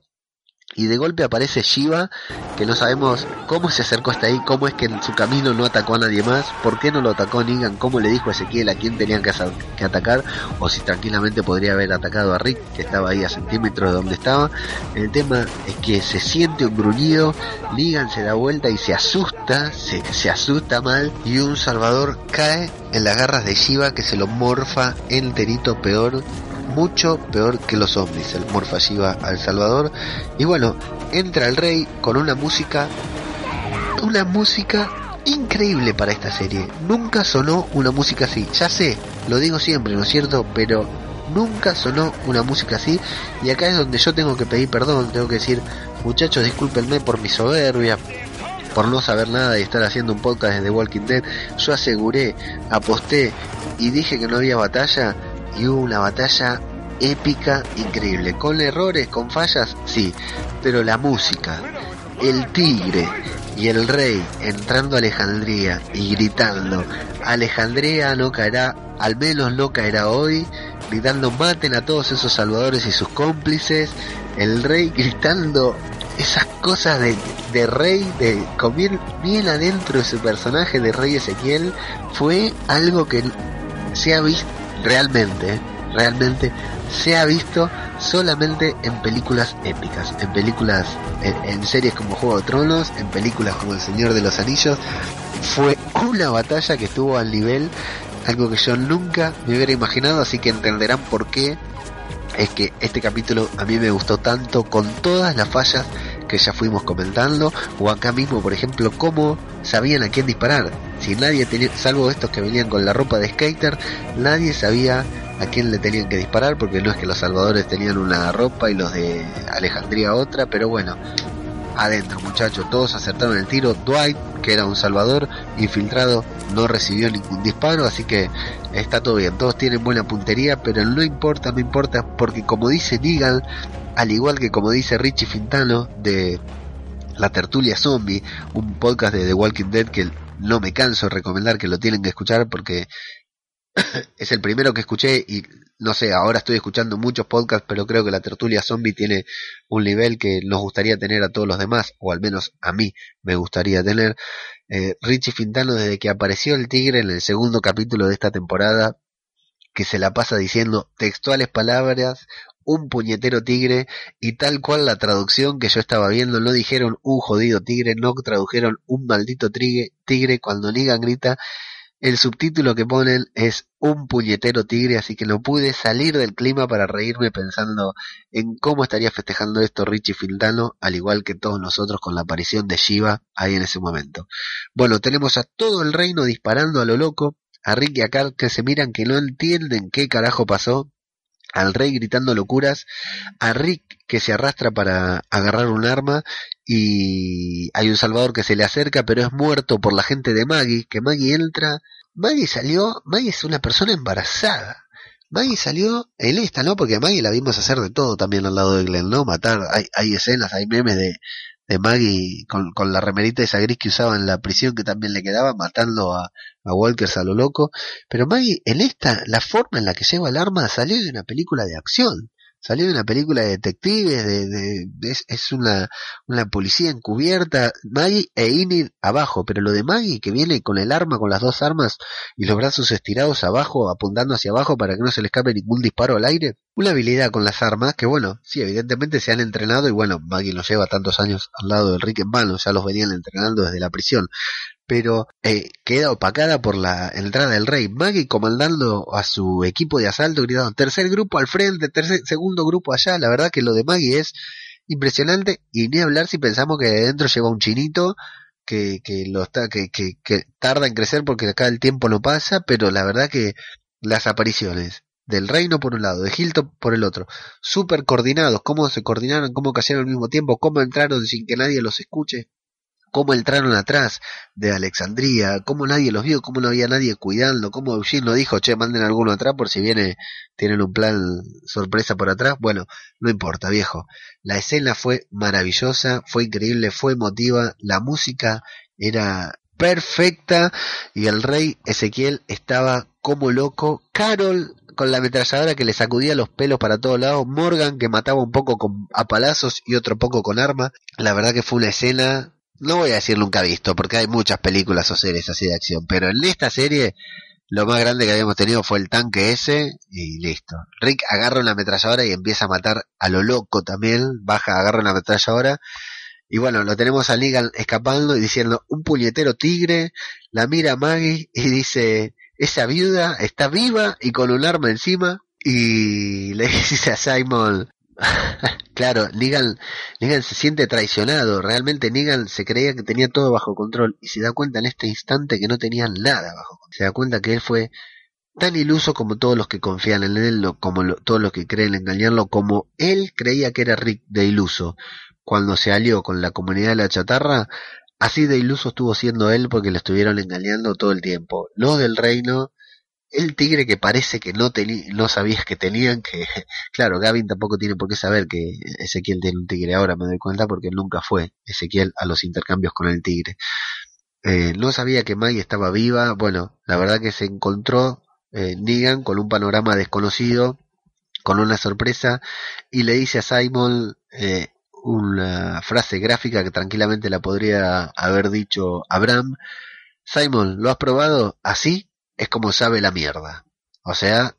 y de golpe aparece Shiva, que no sabemos cómo se acercó hasta ahí, cómo es que en su camino no atacó a nadie más, por qué no lo atacó Negan, cómo le dijo Ezequiel a quién tenían que, que, atacar, o si tranquilamente podría haber atacado a Rick, que estaba ahí a centímetros de donde estaba. El tema es que se siente un gruñido, Negan se da vuelta y se asusta, se, se asusta mal, y un Salvador cae en las garras de Shiva que se lo morfa enterito peor mucho peor que los zombies, el Morfa Shiva al Salvador. Y bueno, entra el rey con una música, una música increíble para esta serie. Nunca sonó una música así. Ya sé, lo digo siempre, ¿no es cierto? Pero nunca sonó una música así. Y acá es donde yo tengo que pedir perdón, tengo que decir, muchachos, discúlpenme por mi soberbia, por no saber nada y estar haciendo un podcast de Walking Dead. Yo aseguré, aposté y dije que no había batalla y hubo una batalla épica, increíble. Con errores, con fallas, sí, pero la música, el tigre y el rey entrando a Alejandría y gritando, Alejandría no caerá, al menos no caerá hoy, gritando maten a todos esos salvadores y sus cómplices, el rey gritando esas cosas de, de rey, de comer bien adentro de su personaje de rey Ezequiel, fue algo que se ha visto realmente, realmente se ha visto solamente en películas épicas, en películas, en, series como Juego de Tronos, en películas como El Señor de los Anillos. Fue una batalla que estuvo al nivel, algo que yo nunca me hubiera imaginado, así que entenderán por qué es que este capítulo a mí me gustó tanto con todas las fallas que ya fuimos comentando, o acá mismo, por ejemplo, cómo sabían a quién disparar. Si nadie tenía, salvo estos que venían con la ropa de skater, nadie sabía a quién le tenían que disparar, porque no es que los salvadores tenían una ropa y los de Alejandría otra, pero bueno, adentro muchachos, todos acertaron el tiro. Dwight, que era un salvador infiltrado, no recibió ningún disparo, así que está todo bien, todos tienen buena puntería, pero no importa, no importa, porque como dice Negan, al igual que como dice Richie Fintano de La Tertulia Zombie, un podcast de The Walking Dead que no me canso de recomendar que lo tienen que escuchar porque es el primero que escuché y no sé, ahora estoy escuchando muchos podcasts, pero creo que la tertulia zombie tiene un nivel que nos gustaría tener a todos los demás, o al menos a mí me gustaría tener. Eh, Richie Fintano, desde que apareció el tigre en el segundo capítulo de esta temporada, que se la pasa diciendo textuales palabras, un puñetero tigre, y tal cual la traducción que yo estaba viendo, no dijeron un jodido tigre, no tradujeron un maldito tigre, tigre cuando Negan grita el subtítulo que ponen es Un puñetero tigre, así que no pude salir del clima para reírme pensando en cómo estaría festejando esto Richie Fintano, al igual que todos nosotros con la aparición de Shiva ahí en ese momento. Bueno, tenemos a todo el reino disparando a lo loco, a Rick y a Carl que se miran que no entienden qué carajo pasó, al rey gritando locuras, a Rick que se arrastra para agarrar un arma y hay un salvador que se le acerca pero es muerto por la gente de Maggie, que Maggie entra, Maggie salió, Maggie es una persona embarazada. Maggie salió en esta, ¿no? Porque a Maggie la vimos hacer de todo también al lado de Glenn, ¿no? Matar, hay, hay escenas, hay memes de, de Maggie con, con la remerita esa gris que usaba en la prisión que también le quedaba, matando a, a Walkers a lo loco. Pero Maggie, en esta, la forma en la que lleva el arma salió de una película de acción salió de una película de detectives, de, de, es, una, una policía encubierta, Maggie e Enid abajo, pero lo de Maggie que viene con el arma, con las dos armas y los brazos estirados abajo, apuntando hacia abajo para que no se le escape ningún disparo al aire, una habilidad con las armas que bueno, sí, evidentemente se han entrenado y bueno, Maggie los lleva tantos años al lado de Rick en vano, ya los venían entrenando desde la prisión, pero eh, queda opacada por la entrada del rey. Maggie comandando a su equipo de asalto, gritando tercer grupo al frente, tercer, segundo grupo allá. La verdad que lo de Maggie es impresionante y ni hablar si pensamos que dentro lleva un chinito que, que lo está, que, que, que tarda en crecer porque acá el tiempo no pasa, pero la verdad que las apariciones del reino por un lado, de Hilton por el otro, súper coordinados, cómo se coordinaron, cómo cayeron al mismo tiempo, cómo entraron sin que nadie los escuche, cómo entraron atrás de Alexandría, cómo nadie los vio, cómo no había nadie cuidando, cómo Eugene no dijo, che, manden alguno atrás por si viene, tienen un plan sorpresa por atrás. Bueno, no importa, viejo. La escena fue maravillosa, fue increíble, fue emotiva, la música era perfecta y el rey Ezequiel estaba como loco. Carol con la ametralladora que le sacudía los pelos para todos lados, Morgan que mataba un poco con, a palazos y otro poco con arma. La verdad que fue una escena no voy a decir nunca visto, porque hay muchas películas o series así de acción, pero en esta serie lo más grande que habíamos tenido fue el tanque ese y listo. Rick agarra una ametralladora y empieza a matar a lo loco también, baja, agarra una ametralladora y bueno, lo tenemos a Negan escapando y diciendo un puñetero tigre, la mira a Maggie y dice, esa viuda está viva y con un arma encima y le dice a Simon, claro, Negan, Negan se siente traicionado. Realmente Negan se creía que tenía todo bajo control y se da cuenta en este instante que no tenía nada bajo control. Se da cuenta que él fue tan iluso como todos los que confían en él, como todos los que creen engañarlo, como él creía que era Rick de iluso. Cuando se alió con la comunidad de la chatarra, así de iluso estuvo siendo él porque le estuvieron engañando todo el tiempo. Los del reino el tigre que parece que no, no sabías que tenían, que claro, Gavin tampoco tiene por qué saber que Ezequiel tiene un tigre ahora, me doy cuenta, porque nunca fue Ezequiel a los intercambios con el tigre. Eh, no sabía que Maggie estaba viva, bueno, la verdad que se encontró eh, Negan con un panorama desconocido, con una sorpresa, y le dice a Simon eh, una frase gráfica que tranquilamente la podría haber dicho Abraham. Simon, ¿lo has probado así? Es como sabe la mierda. O sea,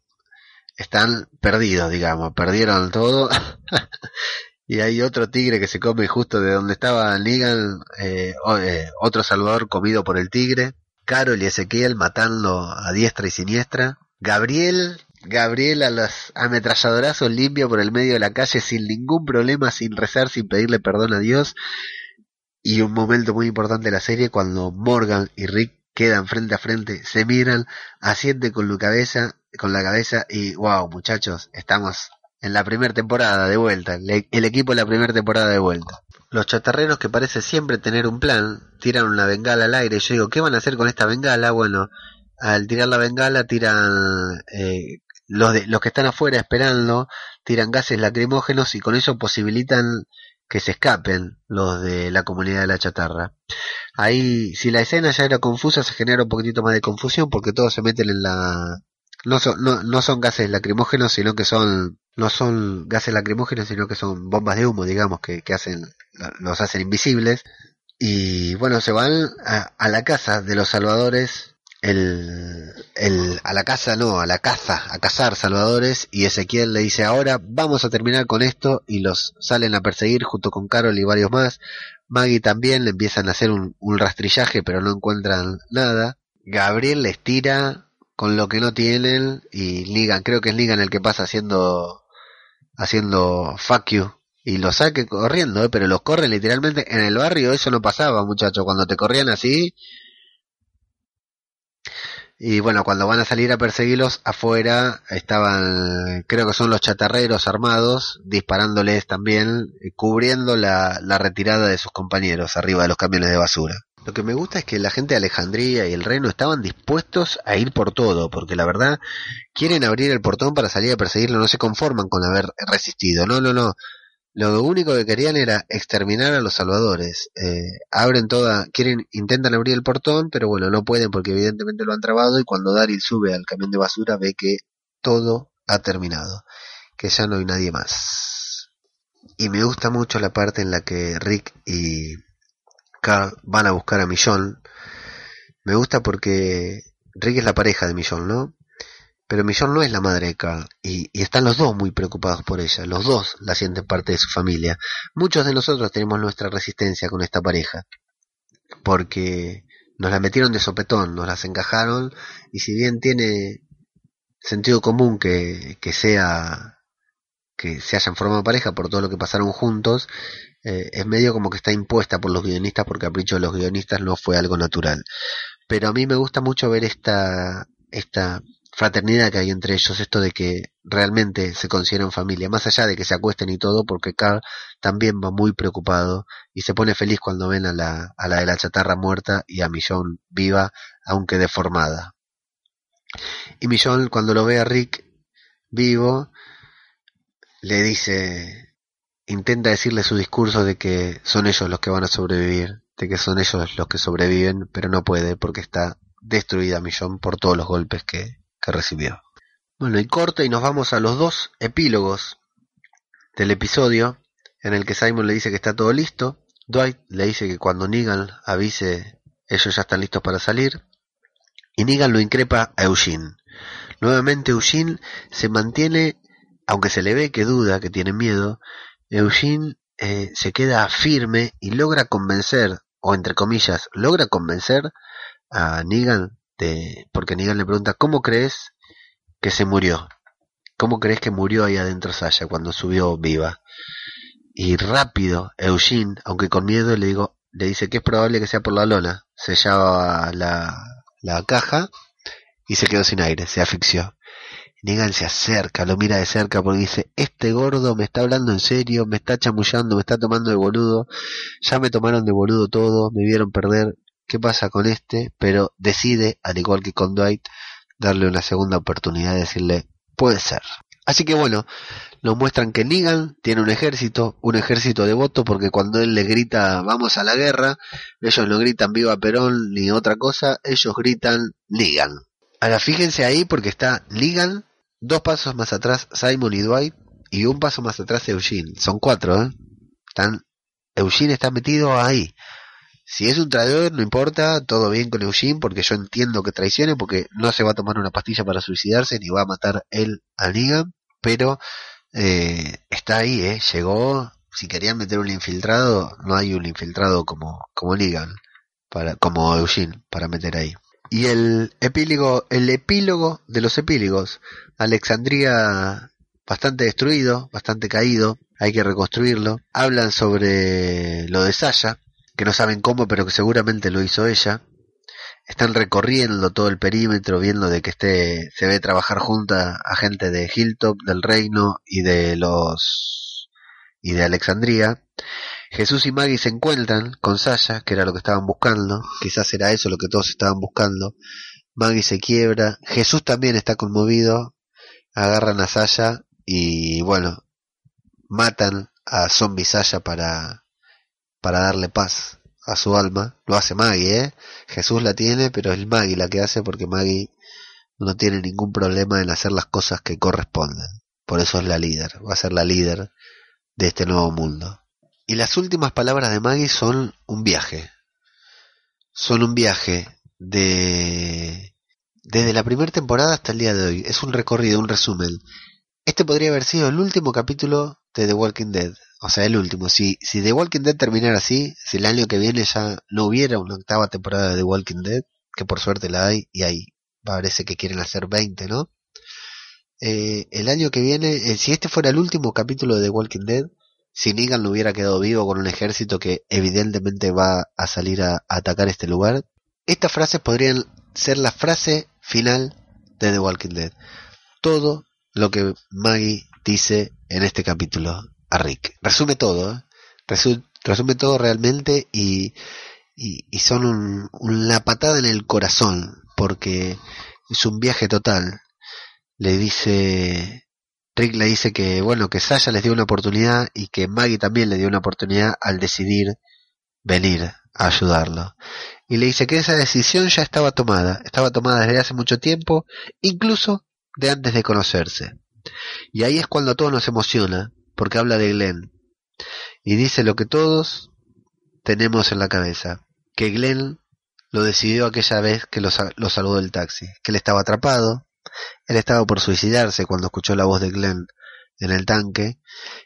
están perdidos, digamos, perdieron todo. y hay otro tigre que se come justo de donde estaba Negan, eh, eh, otro salvador comido por el tigre. Carol y Ezequiel matando a diestra y siniestra. Gabriel, Gabriel a los ametralladorazos limpio por el medio de la calle sin ningún problema, sin rezar, sin pedirle perdón a Dios. Y un momento muy importante de la serie cuando Morgan y Rick quedan frente a frente, se miran, asiente con la cabeza, y wow, muchachos, estamos en la primera temporada de vuelta, el equipo de la primera temporada de vuelta. Los chatarreros que parece siempre tener un plan, tiran una bengala al aire. Yo digo, ¿qué van a hacer con esta bengala? Bueno, al tirar la bengala tiran eh, los, de, los que están afuera esperando, tiran gases lacrimógenos y con eso posibilitan que se escapen los de la comunidad de la chatarra. Ahí, si la escena ya era confusa, se genera un poquitito más de confusión porque todos se meten en la, no son, no, no son gases lacrimógenos, sino que son, no son gases lacrimógenos, sino que son bombas de humo, digamos, que, que hacen, los hacen invisibles. Y bueno, se van a, a la casa de los salvadores el, a la casa, no, a la caza, a cazar salvadores y Ezequiel le dice ahora vamos a terminar con esto y los salen a perseguir junto con Carol y varios más. Maggie también le empiezan a hacer un, un rastrillaje pero no encuentran nada. Gabriel les tira con lo que no tienen y Ligan, creo que es Ligan el que pasa haciendo haciendo fuck you y los saque corriendo, ¿eh? pero los corren literalmente en el barrio, eso no pasaba muchachos, cuando te corrían así y bueno, cuando van a salir a perseguirlos, afuera estaban, creo que son los chatarreros armados, disparándoles también, cubriendo la, la retirada de sus compañeros arriba de los camiones de basura. Lo que me gusta es que la gente de Alejandría y el reino estaban dispuestos a ir por todo, porque la verdad quieren abrir el portón para salir a perseguirlo, no se conforman con haber resistido, no, no, no, lo único que querían era exterminar a los salvadores. Eh, abren toda, quieren, intentan abrir el portón, pero bueno, no pueden porque evidentemente lo han trabado y cuando Daryl sube al camión de basura ve que todo ha terminado, que ya no hay nadie más. Y me gusta mucho la parte en la que Rick y Carl van a buscar a Millón. Me gusta porque Rick es la pareja de Millón, ¿no? Pero Millón no es la madre de Carl y, están los dos muy preocupados por ella. Los dos la sienten parte de su familia. Muchos de nosotros tenemos nuestra resistencia con esta pareja porque nos la metieron de sopetón, nos las encajaron y si bien tiene sentido común que, que sea que se hayan formado pareja por todo lo que pasaron juntos, eh, es medio como que está impuesta por los guionistas por capricho de los guionistas, no fue algo natural. Pero a mí me gusta mucho ver esta, esta fraternidad que hay entre ellos, esto de que realmente se consideran familia, más allá de que se acuesten y todo, porque Carl también va muy preocupado y se pone feliz cuando ven a la, a la de la chatarra muerta y a Millón viva, aunque deformada. Y Millón, cuando lo ve a Rick vivo, le dice, intenta decirle su discurso de que son ellos los que van a sobrevivir, de que son ellos los que sobreviven, pero no puede porque está destruida Millón por todos los golpes que, recibió. Bueno, y corta y nos vamos a los dos epílogos del episodio en el que Simon le dice que está todo listo. Dwight le dice que cuando Negan avise ellos ya están listos para salir. Y Negan lo increpa a Eugene. Nuevamente Eugene se mantiene, aunque se le ve que duda, que tiene miedo, Eugene eh, se queda firme y logra convencer, o entre comillas, logra convencer a Negan porque Negan le pregunta, ¿cómo crees que se murió? ¿Cómo crees que murió ahí adentro Sasha cuando subió viva? Y rápido, Eugene, aunque con miedo, le digo, le dice que es probable que sea por la lona. Se llava la, la caja y se quedó sin aire, se asfixió. Negan se acerca, lo mira de cerca porque dice, este gordo me está hablando en serio, me está chamullando, me está tomando de boludo, ya me tomaron de boludo todo, me vieron perder, qué pasa con este, pero decide, al igual que con Dwight, darle una segunda oportunidad de decirle, puede ser. Así que bueno, nos muestran que Negan tiene un ejército, un ejército de voto, porque cuando él le grita vamos a la guerra, ellos no gritan viva Perón ni otra cosa, ellos gritan Negan. Ahora fíjense ahí porque está Negan, dos pasos más atrás Simon y Dwight, y un paso más atrás Eugene. Son cuatro, ¿eh? Eugene está metido ahí. Si es un traidor, no importa, todo bien con Eugene, porque yo entiendo que traicione, porque no se va a tomar una pastilla para suicidarse, ni va a matar él a Negan, pero eh, está ahí, eh, llegó, si querían meter un infiltrado, no hay un infiltrado como, como Negan, para, como Eugene, para meter ahí. Y el epílogo, el epílogo de los epílogos, Alexandria bastante destruido, bastante caído, hay que reconstruirlo. Hablan sobre lo de Sasha, que no saben cómo, pero que seguramente lo hizo ella. Están recorriendo todo el perímetro, viendo de que esté, se ve trabajar junta a gente de Hilltop, del Reino y de los y de Alexandría. Jesús y Maggie se encuentran con Sasha, que era lo que estaban buscando, quizás era eso lo que todos estaban buscando. Maggie se quiebra, Jesús también está conmovido, agarran a Sasha y bueno, matan a Zombie Sasha para para darle paz a su alma. Lo hace Maggie, ¿eh? Jesús la tiene, pero es Maggie la que hace porque Maggie no tiene ningún problema en hacer las cosas que corresponden. Por eso es la líder, va a ser la líder de este nuevo mundo. Y las últimas palabras de Maggie son un viaje. Son un viaje de desde la primera temporada hasta el día de hoy. Es un recorrido, un resumen. Este podría haber sido el último capítulo de The Walking Dead. O sea, el último. Si, si The Walking Dead terminara así, si el año que viene ya no hubiera una octava temporada de The Walking Dead, que por suerte la hay, y ahí parece que quieren hacer 20, ¿no? Eh, el año que viene, eh, si este fuera el último capítulo de The Walking Dead, si Negan no hubiera quedado vivo con un ejército que evidentemente va a salir a, a atacar este lugar, estas frases podrían ser la frase final de The Walking Dead. Todo lo que Maggie dice en este capítulo a Rick. Resume todo, ¿eh? resume, todo realmente y, y, son una patada en el corazón porque es un viaje total. Le dice, Rick le dice que bueno, que Sasha les dio una oportunidad y que Maggie también le dio una oportunidad al decidir venir a ayudarlo. Y le dice que esa decisión ya estaba tomada, estaba tomada desde hace mucho tiempo, incluso de antes de conocerse. Y ahí es cuando todo nos emociona, porque habla de Glenn. Y dice lo que todos tenemos en la cabeza, que Glenn lo decidió aquella vez que lo, lo saludó del taxi, que él estaba atrapado, él estaba por suicidarse cuando escuchó la voz de Glenn en el tanque,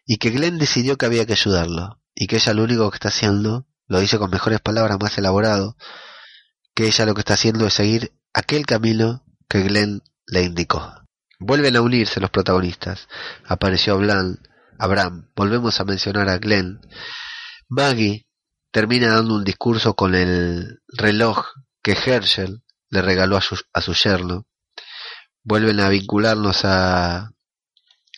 y que Glenn decidió que había que ayudarlo, y que ella lo único que está haciendo, lo dice con mejores palabras, más elaborado, que ella lo que está haciendo es seguir aquel camino que Glenn le indicó. Vuelven a unirse los protagonistas. Apareció Blan, Abraham, volvemos a mencionar a Glenn. Maggie termina dando un discurso con el reloj que Herschel le regaló a su, a su yerno. Vuelven a vincularnos a,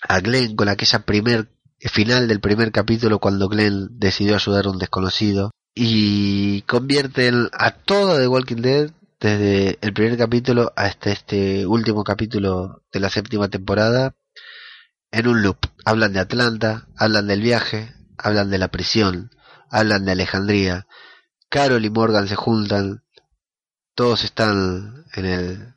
a Glenn con aquella primer final del primer capítulo cuando Glenn decidió ayudar a un desconocido y convierten a todo The Walking Dead desde el primer capítulo hasta este último capítulo de la séptima temporada en un loop. Hablan de Atlanta, hablan del viaje, hablan de la prisión, hablan de Alejandría. Carol y Morgan se juntan, todos están en el,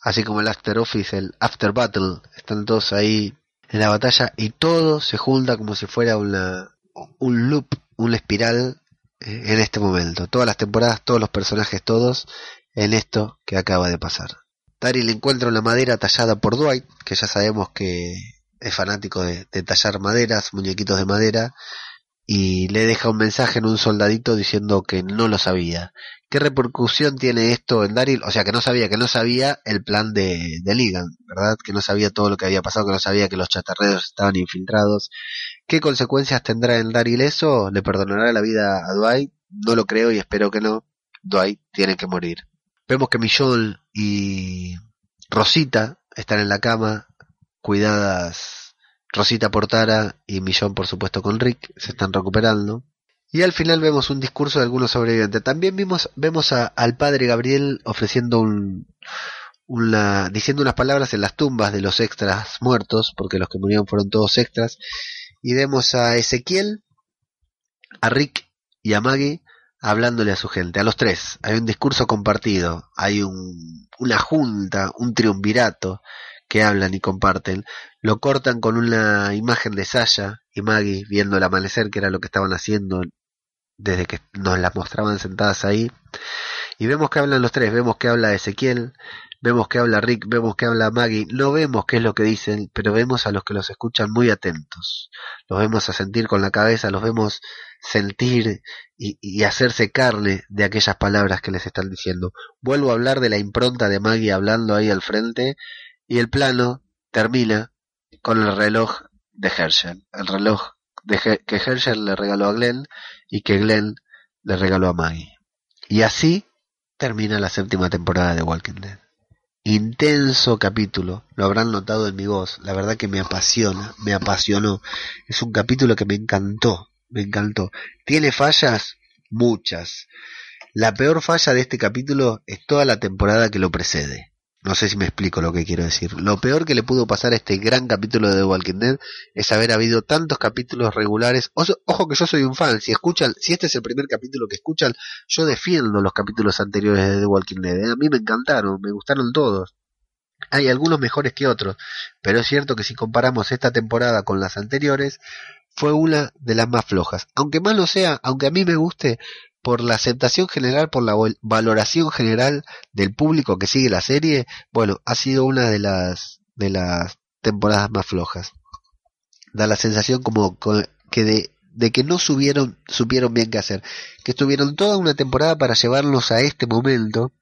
así como el After Office, el After Battle, están todos ahí en la batalla y todo se junta como si fuera una, un loop, una espiral eh, en este momento. Todas las temporadas, todos los personajes, todos en esto que acaba de pasar. Daryl encuentra una madera tallada por Dwight, que ya sabemos que es fanático de, tallar maderas, muñequitos de madera, y le deja un mensaje en un soldadito diciendo que no lo sabía. ¿Qué repercusión tiene esto en Daryl? O sea, que no sabía, que no sabía el plan de, de Ligan, ¿verdad? Que no sabía todo lo que había pasado, que no sabía que los chatarreros estaban infiltrados. ¿Qué consecuencias tendrá en Daryl eso? ¿Le perdonará la vida a Dwight? No lo creo y espero que no. Dwight tiene que morir. Vemos que Michonne y Rosita están en la cama, cuidadas Rosita por Tara y Millón por supuesto con Rick, se están recuperando. Y al final vemos un discurso de algunos sobrevivientes. También vimos, vemos al padre Gabriel ofreciendo un, una, diciendo unas palabras en las tumbas de los extras muertos, porque los que murieron fueron todos extras. Y vemos a Ezequiel, a Rick y a Maggie hablándole a su gente, a los tres. Hay un discurso compartido, hay un, una junta, un triunvirato que hablan y comparten. Lo cortan con una imagen de Sasha y Maggie viendo el amanecer, que era lo que estaban haciendo desde que nos las mostraban sentadas ahí. Y vemos que hablan los tres, vemos que habla Ezequiel, vemos que habla Rick, vemos que habla Maggie, no vemos qué es lo que dicen, pero vemos a los que los escuchan muy atentos. Los vemos a sentir con la cabeza, los vemos sentir y, y, hacerse carne de aquellas palabras que les están diciendo. Vuelvo a hablar de la impronta de Maggie hablando ahí al frente y el plano termina con el reloj de Herschel, el reloj de que Herschel le regaló a Glenn y que Glenn le regaló a Maggie. Y así termina la séptima temporada de Walking Dead. Intenso capítulo, lo habrán notado en mi voz, la verdad que me apasiona, me apasionó. Es un capítulo que me encantó, me encantó. ¿Tiene fallas? Muchas. La peor falla de este capítulo es toda la temporada que lo precede. No sé si me explico lo que quiero decir. Lo peor que le pudo pasar a este gran capítulo de The Walking Dead es haber habido tantos capítulos regulares. Ojo, que yo soy un fan. Si escuchan, si este es el primer capítulo que escuchan, yo defiendo los capítulos anteriores de The Walking Dead. ¿eh? A mí me encantaron, me gustaron todos. Hay algunos mejores que otros, pero es cierto que si comparamos esta temporada con las anteriores, fue una de las más flojas. Aunque más no sea, aunque a mí me guste, por la aceptación general, por la valoración general del público que sigue la serie, bueno, ha sido una de las de las temporadas más flojas. Da la sensación como que de, de que no supieron bien qué hacer, que estuvieron toda una temporada para llevarnos a este momento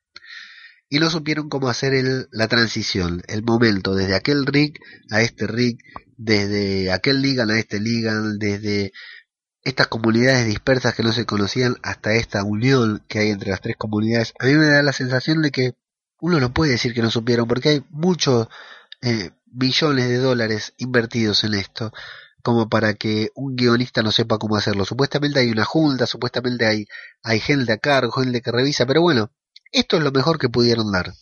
y no supieron cómo hacer el, la transición, el momento, desde aquel rig a este rig, desde aquel ligan a este ligan, desde estas comunidades dispersas que no se conocían hasta esta unión que hay entre las tres comunidades. A mí me da la sensación de que uno no puede decir que no supieron, porque hay muchos eh, de dólares invertidos en esto como para que un guionista no sepa cómo hacerlo. Supuestamente hay una junta, supuestamente hay, hay gente a cargo, gente que revisa, pero bueno, esto es lo mejor que pudieron dar.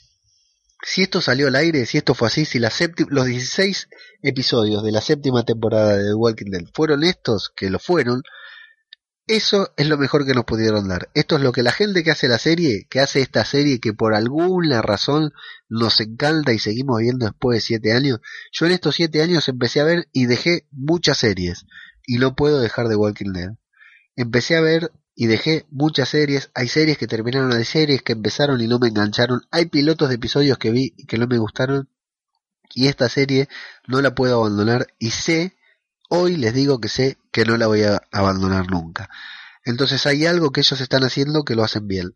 Si esto salió al aire, si esto fue así, si la los 16 episodios de la séptima temporada de The Walking Dead fueron estos, que lo fueron, eso es lo mejor que nos pudieron dar. Esto es lo que la gente que hace la serie, que hace esta serie, que por alguna razón nos encanta y seguimos viendo después de 7 años. Yo en estos 7 años empecé a ver y dejé muchas series. Y no puedo dejar de Walking Dead. Empecé a ver y dejé muchas series. Hay series que terminaron, hay series que empezaron y no me engancharon. Hay pilotos de episodios que vi y que no me gustaron. Y esta serie no la puedo abandonar y sé, hoy les digo que sé que no la voy a abandonar nunca. Entonces hay algo que ellos están haciendo que lo hacen bien.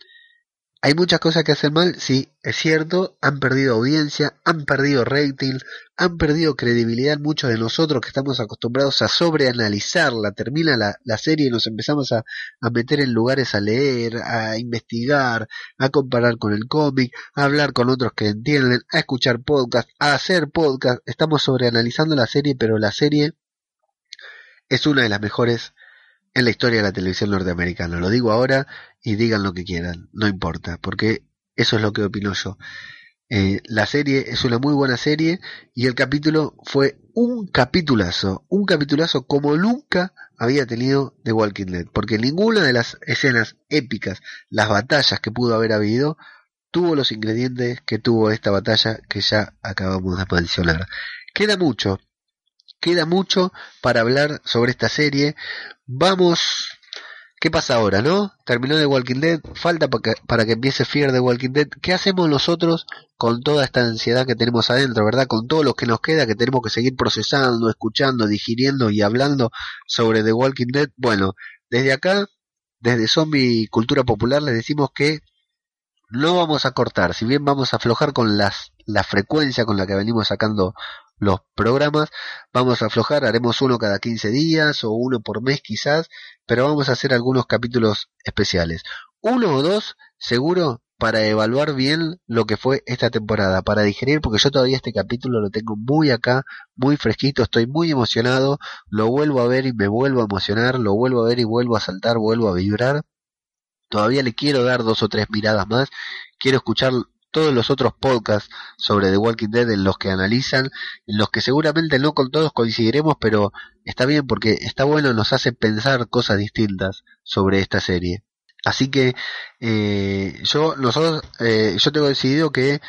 Hay muchas cosas que hacen mal, sí, es cierto, han perdido audiencia, han perdido rating, han perdido credibilidad muchos de nosotros que estamos acostumbrados a sobreanalizarla, termina la, la serie y nos empezamos a, a, meter en lugares a leer, a investigar, a comparar con el cómic, a hablar con otros que entienden, a escuchar podcast, a hacer podcast, estamos sobreanalizando la serie, pero la serie es una de las mejores en la historia de la televisión norteamericana. Lo digo ahora y digan lo que quieran, no importa, porque eso es lo que opino yo. Eh, la serie es una muy buena serie y el capítulo fue un capitulazo, un capitulazo como nunca había tenido The Walking Dead, porque ninguna de las escenas épicas, las batallas que pudo haber habido, tuvo los ingredientes que tuvo esta batalla que ya acabamos de mencionar. Queda mucho, queda mucho para hablar sobre esta serie. Vamos, ¿qué pasa ahora, no? Terminó The Walking Dead, falta para que, empiece Fear The Walking Dead. ¿Qué hacemos nosotros con toda esta ansiedad que tenemos adentro, verdad? Con todo lo que nos queda, que tenemos que seguir procesando, escuchando, digiriendo y hablando sobre The Walking Dead. Bueno, desde acá, desde Zombie Cultura Popular, les decimos que no vamos a cortar, si bien vamos a aflojar con las, la frecuencia con la que venimos sacando los programas. Vamos a aflojar, haremos uno cada 15 días o uno por mes quizás, pero vamos a hacer algunos capítulos especiales. Uno o dos, seguro, para evaluar bien lo que fue esta temporada, para digerir, porque yo todavía este capítulo lo tengo muy acá, muy fresquito, estoy muy emocionado, lo vuelvo a ver y me vuelvo a emocionar, lo vuelvo a ver y vuelvo a saltar, vuelvo a vibrar. Todavía le quiero dar dos o tres miradas más, quiero escuchar todos los otros podcasts sobre The Walking Dead en los que analizan, en los que seguramente no con todos coincidiremos, pero está bien porque está bueno, nos hace pensar cosas distintas sobre esta serie. Así que eh, yo nosotros eh, yo tengo decidido que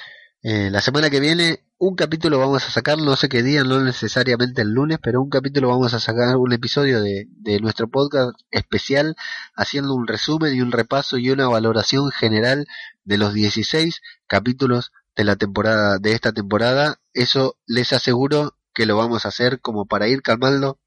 eh, la semana que viene un capítulo vamos a sacar, no sé qué día, no necesariamente el lunes, pero un capítulo vamos a sacar un episodio de, de nuestro podcast especial haciendo un resumen y un repaso y una valoración general de los 16 capítulos de la temporada de esta temporada. Eso les aseguro que lo vamos a hacer como para ir calmando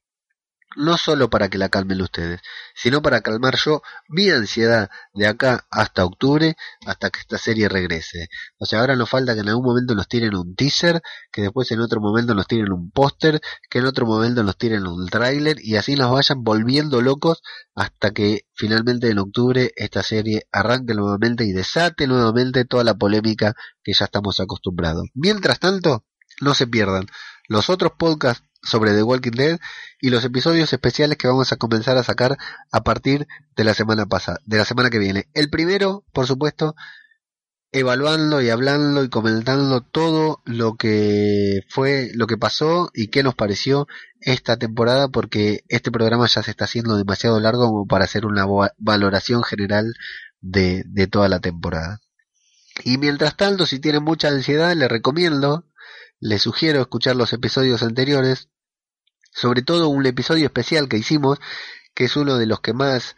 no solo para que la calmen ustedes, sino para calmar yo mi ansiedad de acá hasta octubre, hasta que esta serie regrese. O sea, ahora nos falta que en algún momento nos tiren un teaser, que después en otro momento nos tiren un póster, que en otro momento nos tiren un tráiler y así nos vayan volviendo locos hasta que finalmente en octubre esta serie arranque nuevamente y desate nuevamente toda la polémica que ya estamos acostumbrados. Mientras tanto, no se pierdan los otros podcasts sobre The Walking Dead y los episodios especiales que vamos a comenzar a sacar a partir de la semana pasada, de la semana que viene. El primero, por supuesto, evaluando y hablando y comentando todo lo que fue, lo que pasó y qué nos pareció esta temporada, porque este programa ya se está haciendo demasiado largo como para hacer una valoración general de, de toda la temporada. Y mientras tanto, si tienen mucha ansiedad, les recomiendo les sugiero escuchar los episodios anteriores, sobre todo un episodio especial que hicimos, que es uno de los que más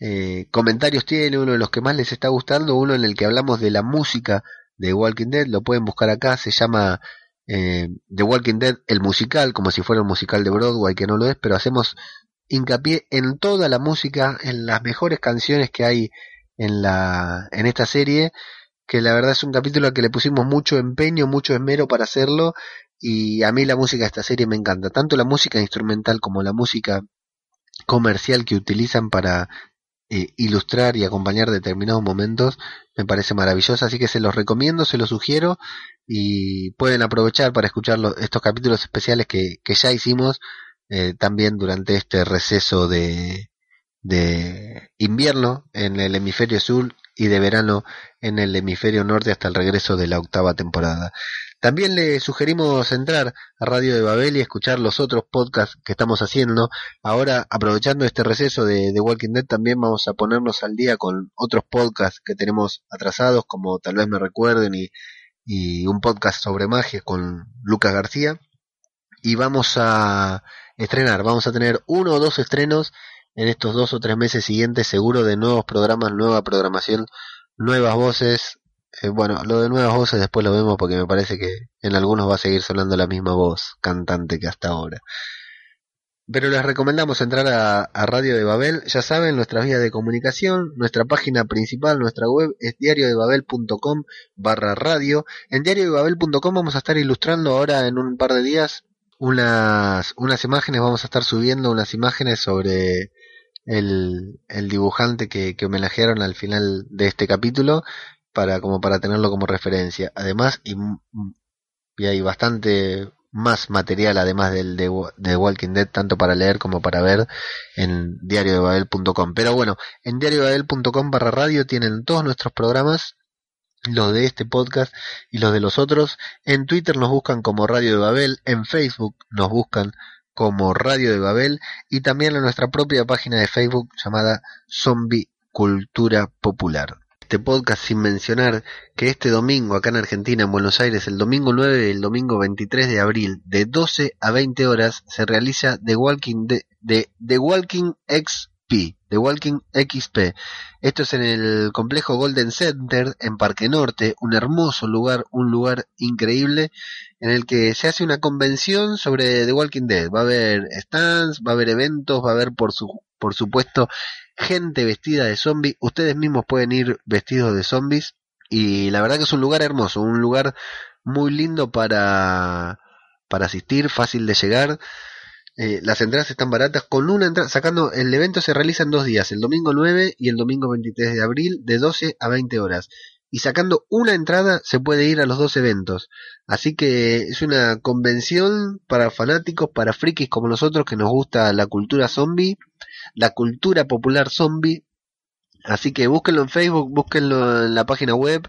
eh, comentarios tiene, uno de los que más les está gustando, uno en el que hablamos de la música de Walking Dead, lo pueden buscar acá, se llama eh, The Walking Dead, el musical, como si fuera un musical de Broadway, que no lo es, pero hacemos hincapié en toda la música, en las mejores canciones que hay en la en esta serie, que la verdad es un capítulo al que le pusimos mucho empeño, mucho esmero para hacerlo y a mí la música de esta serie me encanta, tanto la música instrumental como la música comercial que utilizan para eh, ilustrar y acompañar determinados momentos me parece maravillosa, así que se los recomiendo, se los sugiero y pueden aprovechar para escuchar estos capítulos especiales que, que ya hicimos eh, también durante este receso de, de invierno en el hemisferio sur y de verano en el hemisferio norte hasta el regreso de la octava temporada. También le sugerimos entrar a Radio de Babel y escuchar los otros podcasts que estamos haciendo. Ahora, aprovechando este receso de, The Walking Dead, también vamos a ponernos al día con otros podcasts que tenemos atrasados, como tal vez me recuerden, y, y un podcast sobre magia con Lucas García. Y vamos a estrenar, vamos a tener uno o dos estrenos en estos dos o tres meses siguientes, seguro de nuevos programas, nueva programación, nuevas voces, eh, bueno, lo de nuevas voces después lo vemos porque me parece que en algunos va a seguir sonando la misma voz cantante que hasta ahora. Pero les recomendamos entrar a, Radio de Babel. Ya saben, nuestra vía de comunicación, nuestra página principal, nuestra web es diariodebabel.com barra radio. En diariodebabel.com vamos a estar ilustrando ahora en un par de días unas, unas imágenes, vamos a estar subiendo unas imágenes sobre el, el dibujante que, que homenajearon al final de este capítulo para como para tenerlo como referencia. Además, y, y hay bastante más material además del de, de, Walking Dead tanto para leer como para ver en diariodebabel.com pero bueno en diariodebabel.com barra radio tienen todos nuestros programas los de este podcast y los de los otros en Twitter nos buscan como Radio de Babel en Facebook nos buscan como Radio de Babel y también en nuestra propia página de Facebook llamada Zombie Cultura Popular este podcast sin mencionar que este domingo acá en Argentina, en Buenos Aires, el domingo 9 y el domingo 23 de abril, de 12 a 20 horas, se realiza The Walking, de, de, The Walking XP. The Walking XP. Esto es en el complejo Golden Center en Parque Norte, un hermoso lugar, un lugar increíble en el que se hace una convención sobre The Walking Dead. Va a haber stands, va a haber eventos, va a haber por su por supuesto gente vestida de zombies. Ustedes mismos pueden ir vestidos de zombies. Y la verdad que es un lugar hermoso, un lugar muy lindo para, para asistir, fácil de llegar. Eh, las entradas están baratas. Con una entrada, sacando, el evento se realiza en dos días, el domingo 9 y el domingo 23 de abril, de 12 a 20 horas. Y sacando una entrada se puede ir a los dos eventos. Así que es una convención para fanáticos, para frikis como nosotros que nos gusta la cultura zombie la cultura popular zombie. Así que búsquenlo en Facebook, búsquenlo en la página web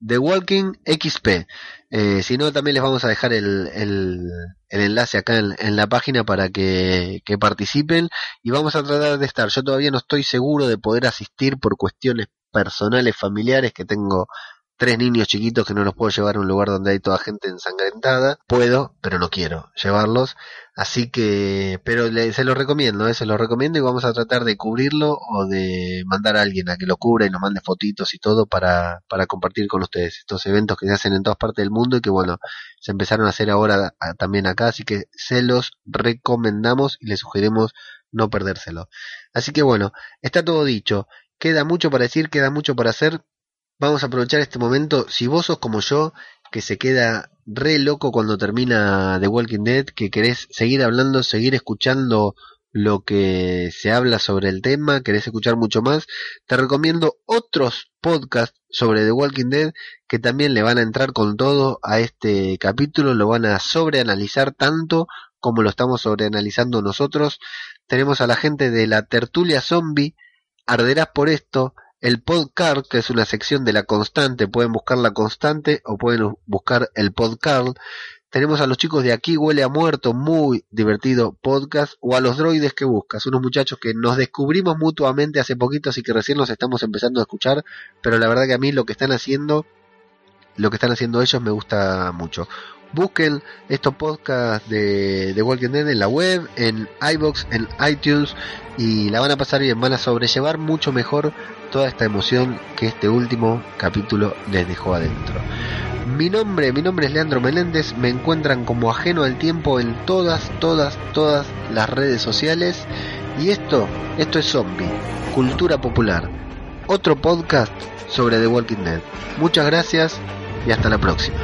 The Walking XP. Eh, si no, también les vamos a dejar el, el, el enlace acá en, en, la página para que, que participen y vamos a tratar de estar. Yo todavía no estoy seguro de poder asistir por cuestiones personales, familiares, que tengo tres niños chiquitos que no los puedo llevar a un lugar donde hay toda gente ensangrentada. Puedo, pero no quiero llevarlos. Así que, pero se los recomiendo, ¿eh? se los recomiendo y vamos a tratar de cubrirlo o de mandar a alguien a que lo cubra y nos mande fotitos y todo para, para compartir con ustedes estos eventos que se hacen en todas partes del mundo y que bueno, se empezaron a hacer ahora también acá, así que se los recomendamos y les sugerimos no perdérselo. Así que bueno, está todo dicho. Queda mucho para decir, queda mucho para hacer. Vamos a aprovechar este momento. Si vos sos como yo, que se queda re loco cuando termina The Walking Dead, que querés seguir hablando, seguir escuchando lo que se habla sobre el tema, querés escuchar mucho más, te recomiendo otros podcasts sobre The Walking Dead que también le van a entrar con todo a este capítulo, lo van a sobreanalizar tanto como lo estamos sobreanalizando nosotros. Tenemos a la gente de la tertulia zombie, arderás por esto, el podcast, que es una sección de la constante, pueden buscar la constante o pueden buscar el podcast. Tenemos a los chicos de Aquí Huele a Muerto, muy divertido podcast, o a los droides que buscas, unos muchachos que nos descubrimos mutuamente hace poquito, así que recién los estamos empezando a escuchar, pero la verdad que a mí lo que están haciendo, lo que están haciendo ellos me gusta mucho. Busquen estos podcasts de, de Walking Dead en la web, en iBox, en iTunes y la van a pasar bien, van a sobrellevar mucho mejor toda esta emoción que este último capítulo les dejó adentro. Mi nombre, mi nombre es Leandro Meléndez, me encuentran como ajeno al tiempo en todas, todas, todas las redes sociales y esto, esto es Zombie, Cultura Popular, otro podcast sobre The Walking Dead. Muchas gracias y hasta la próxima.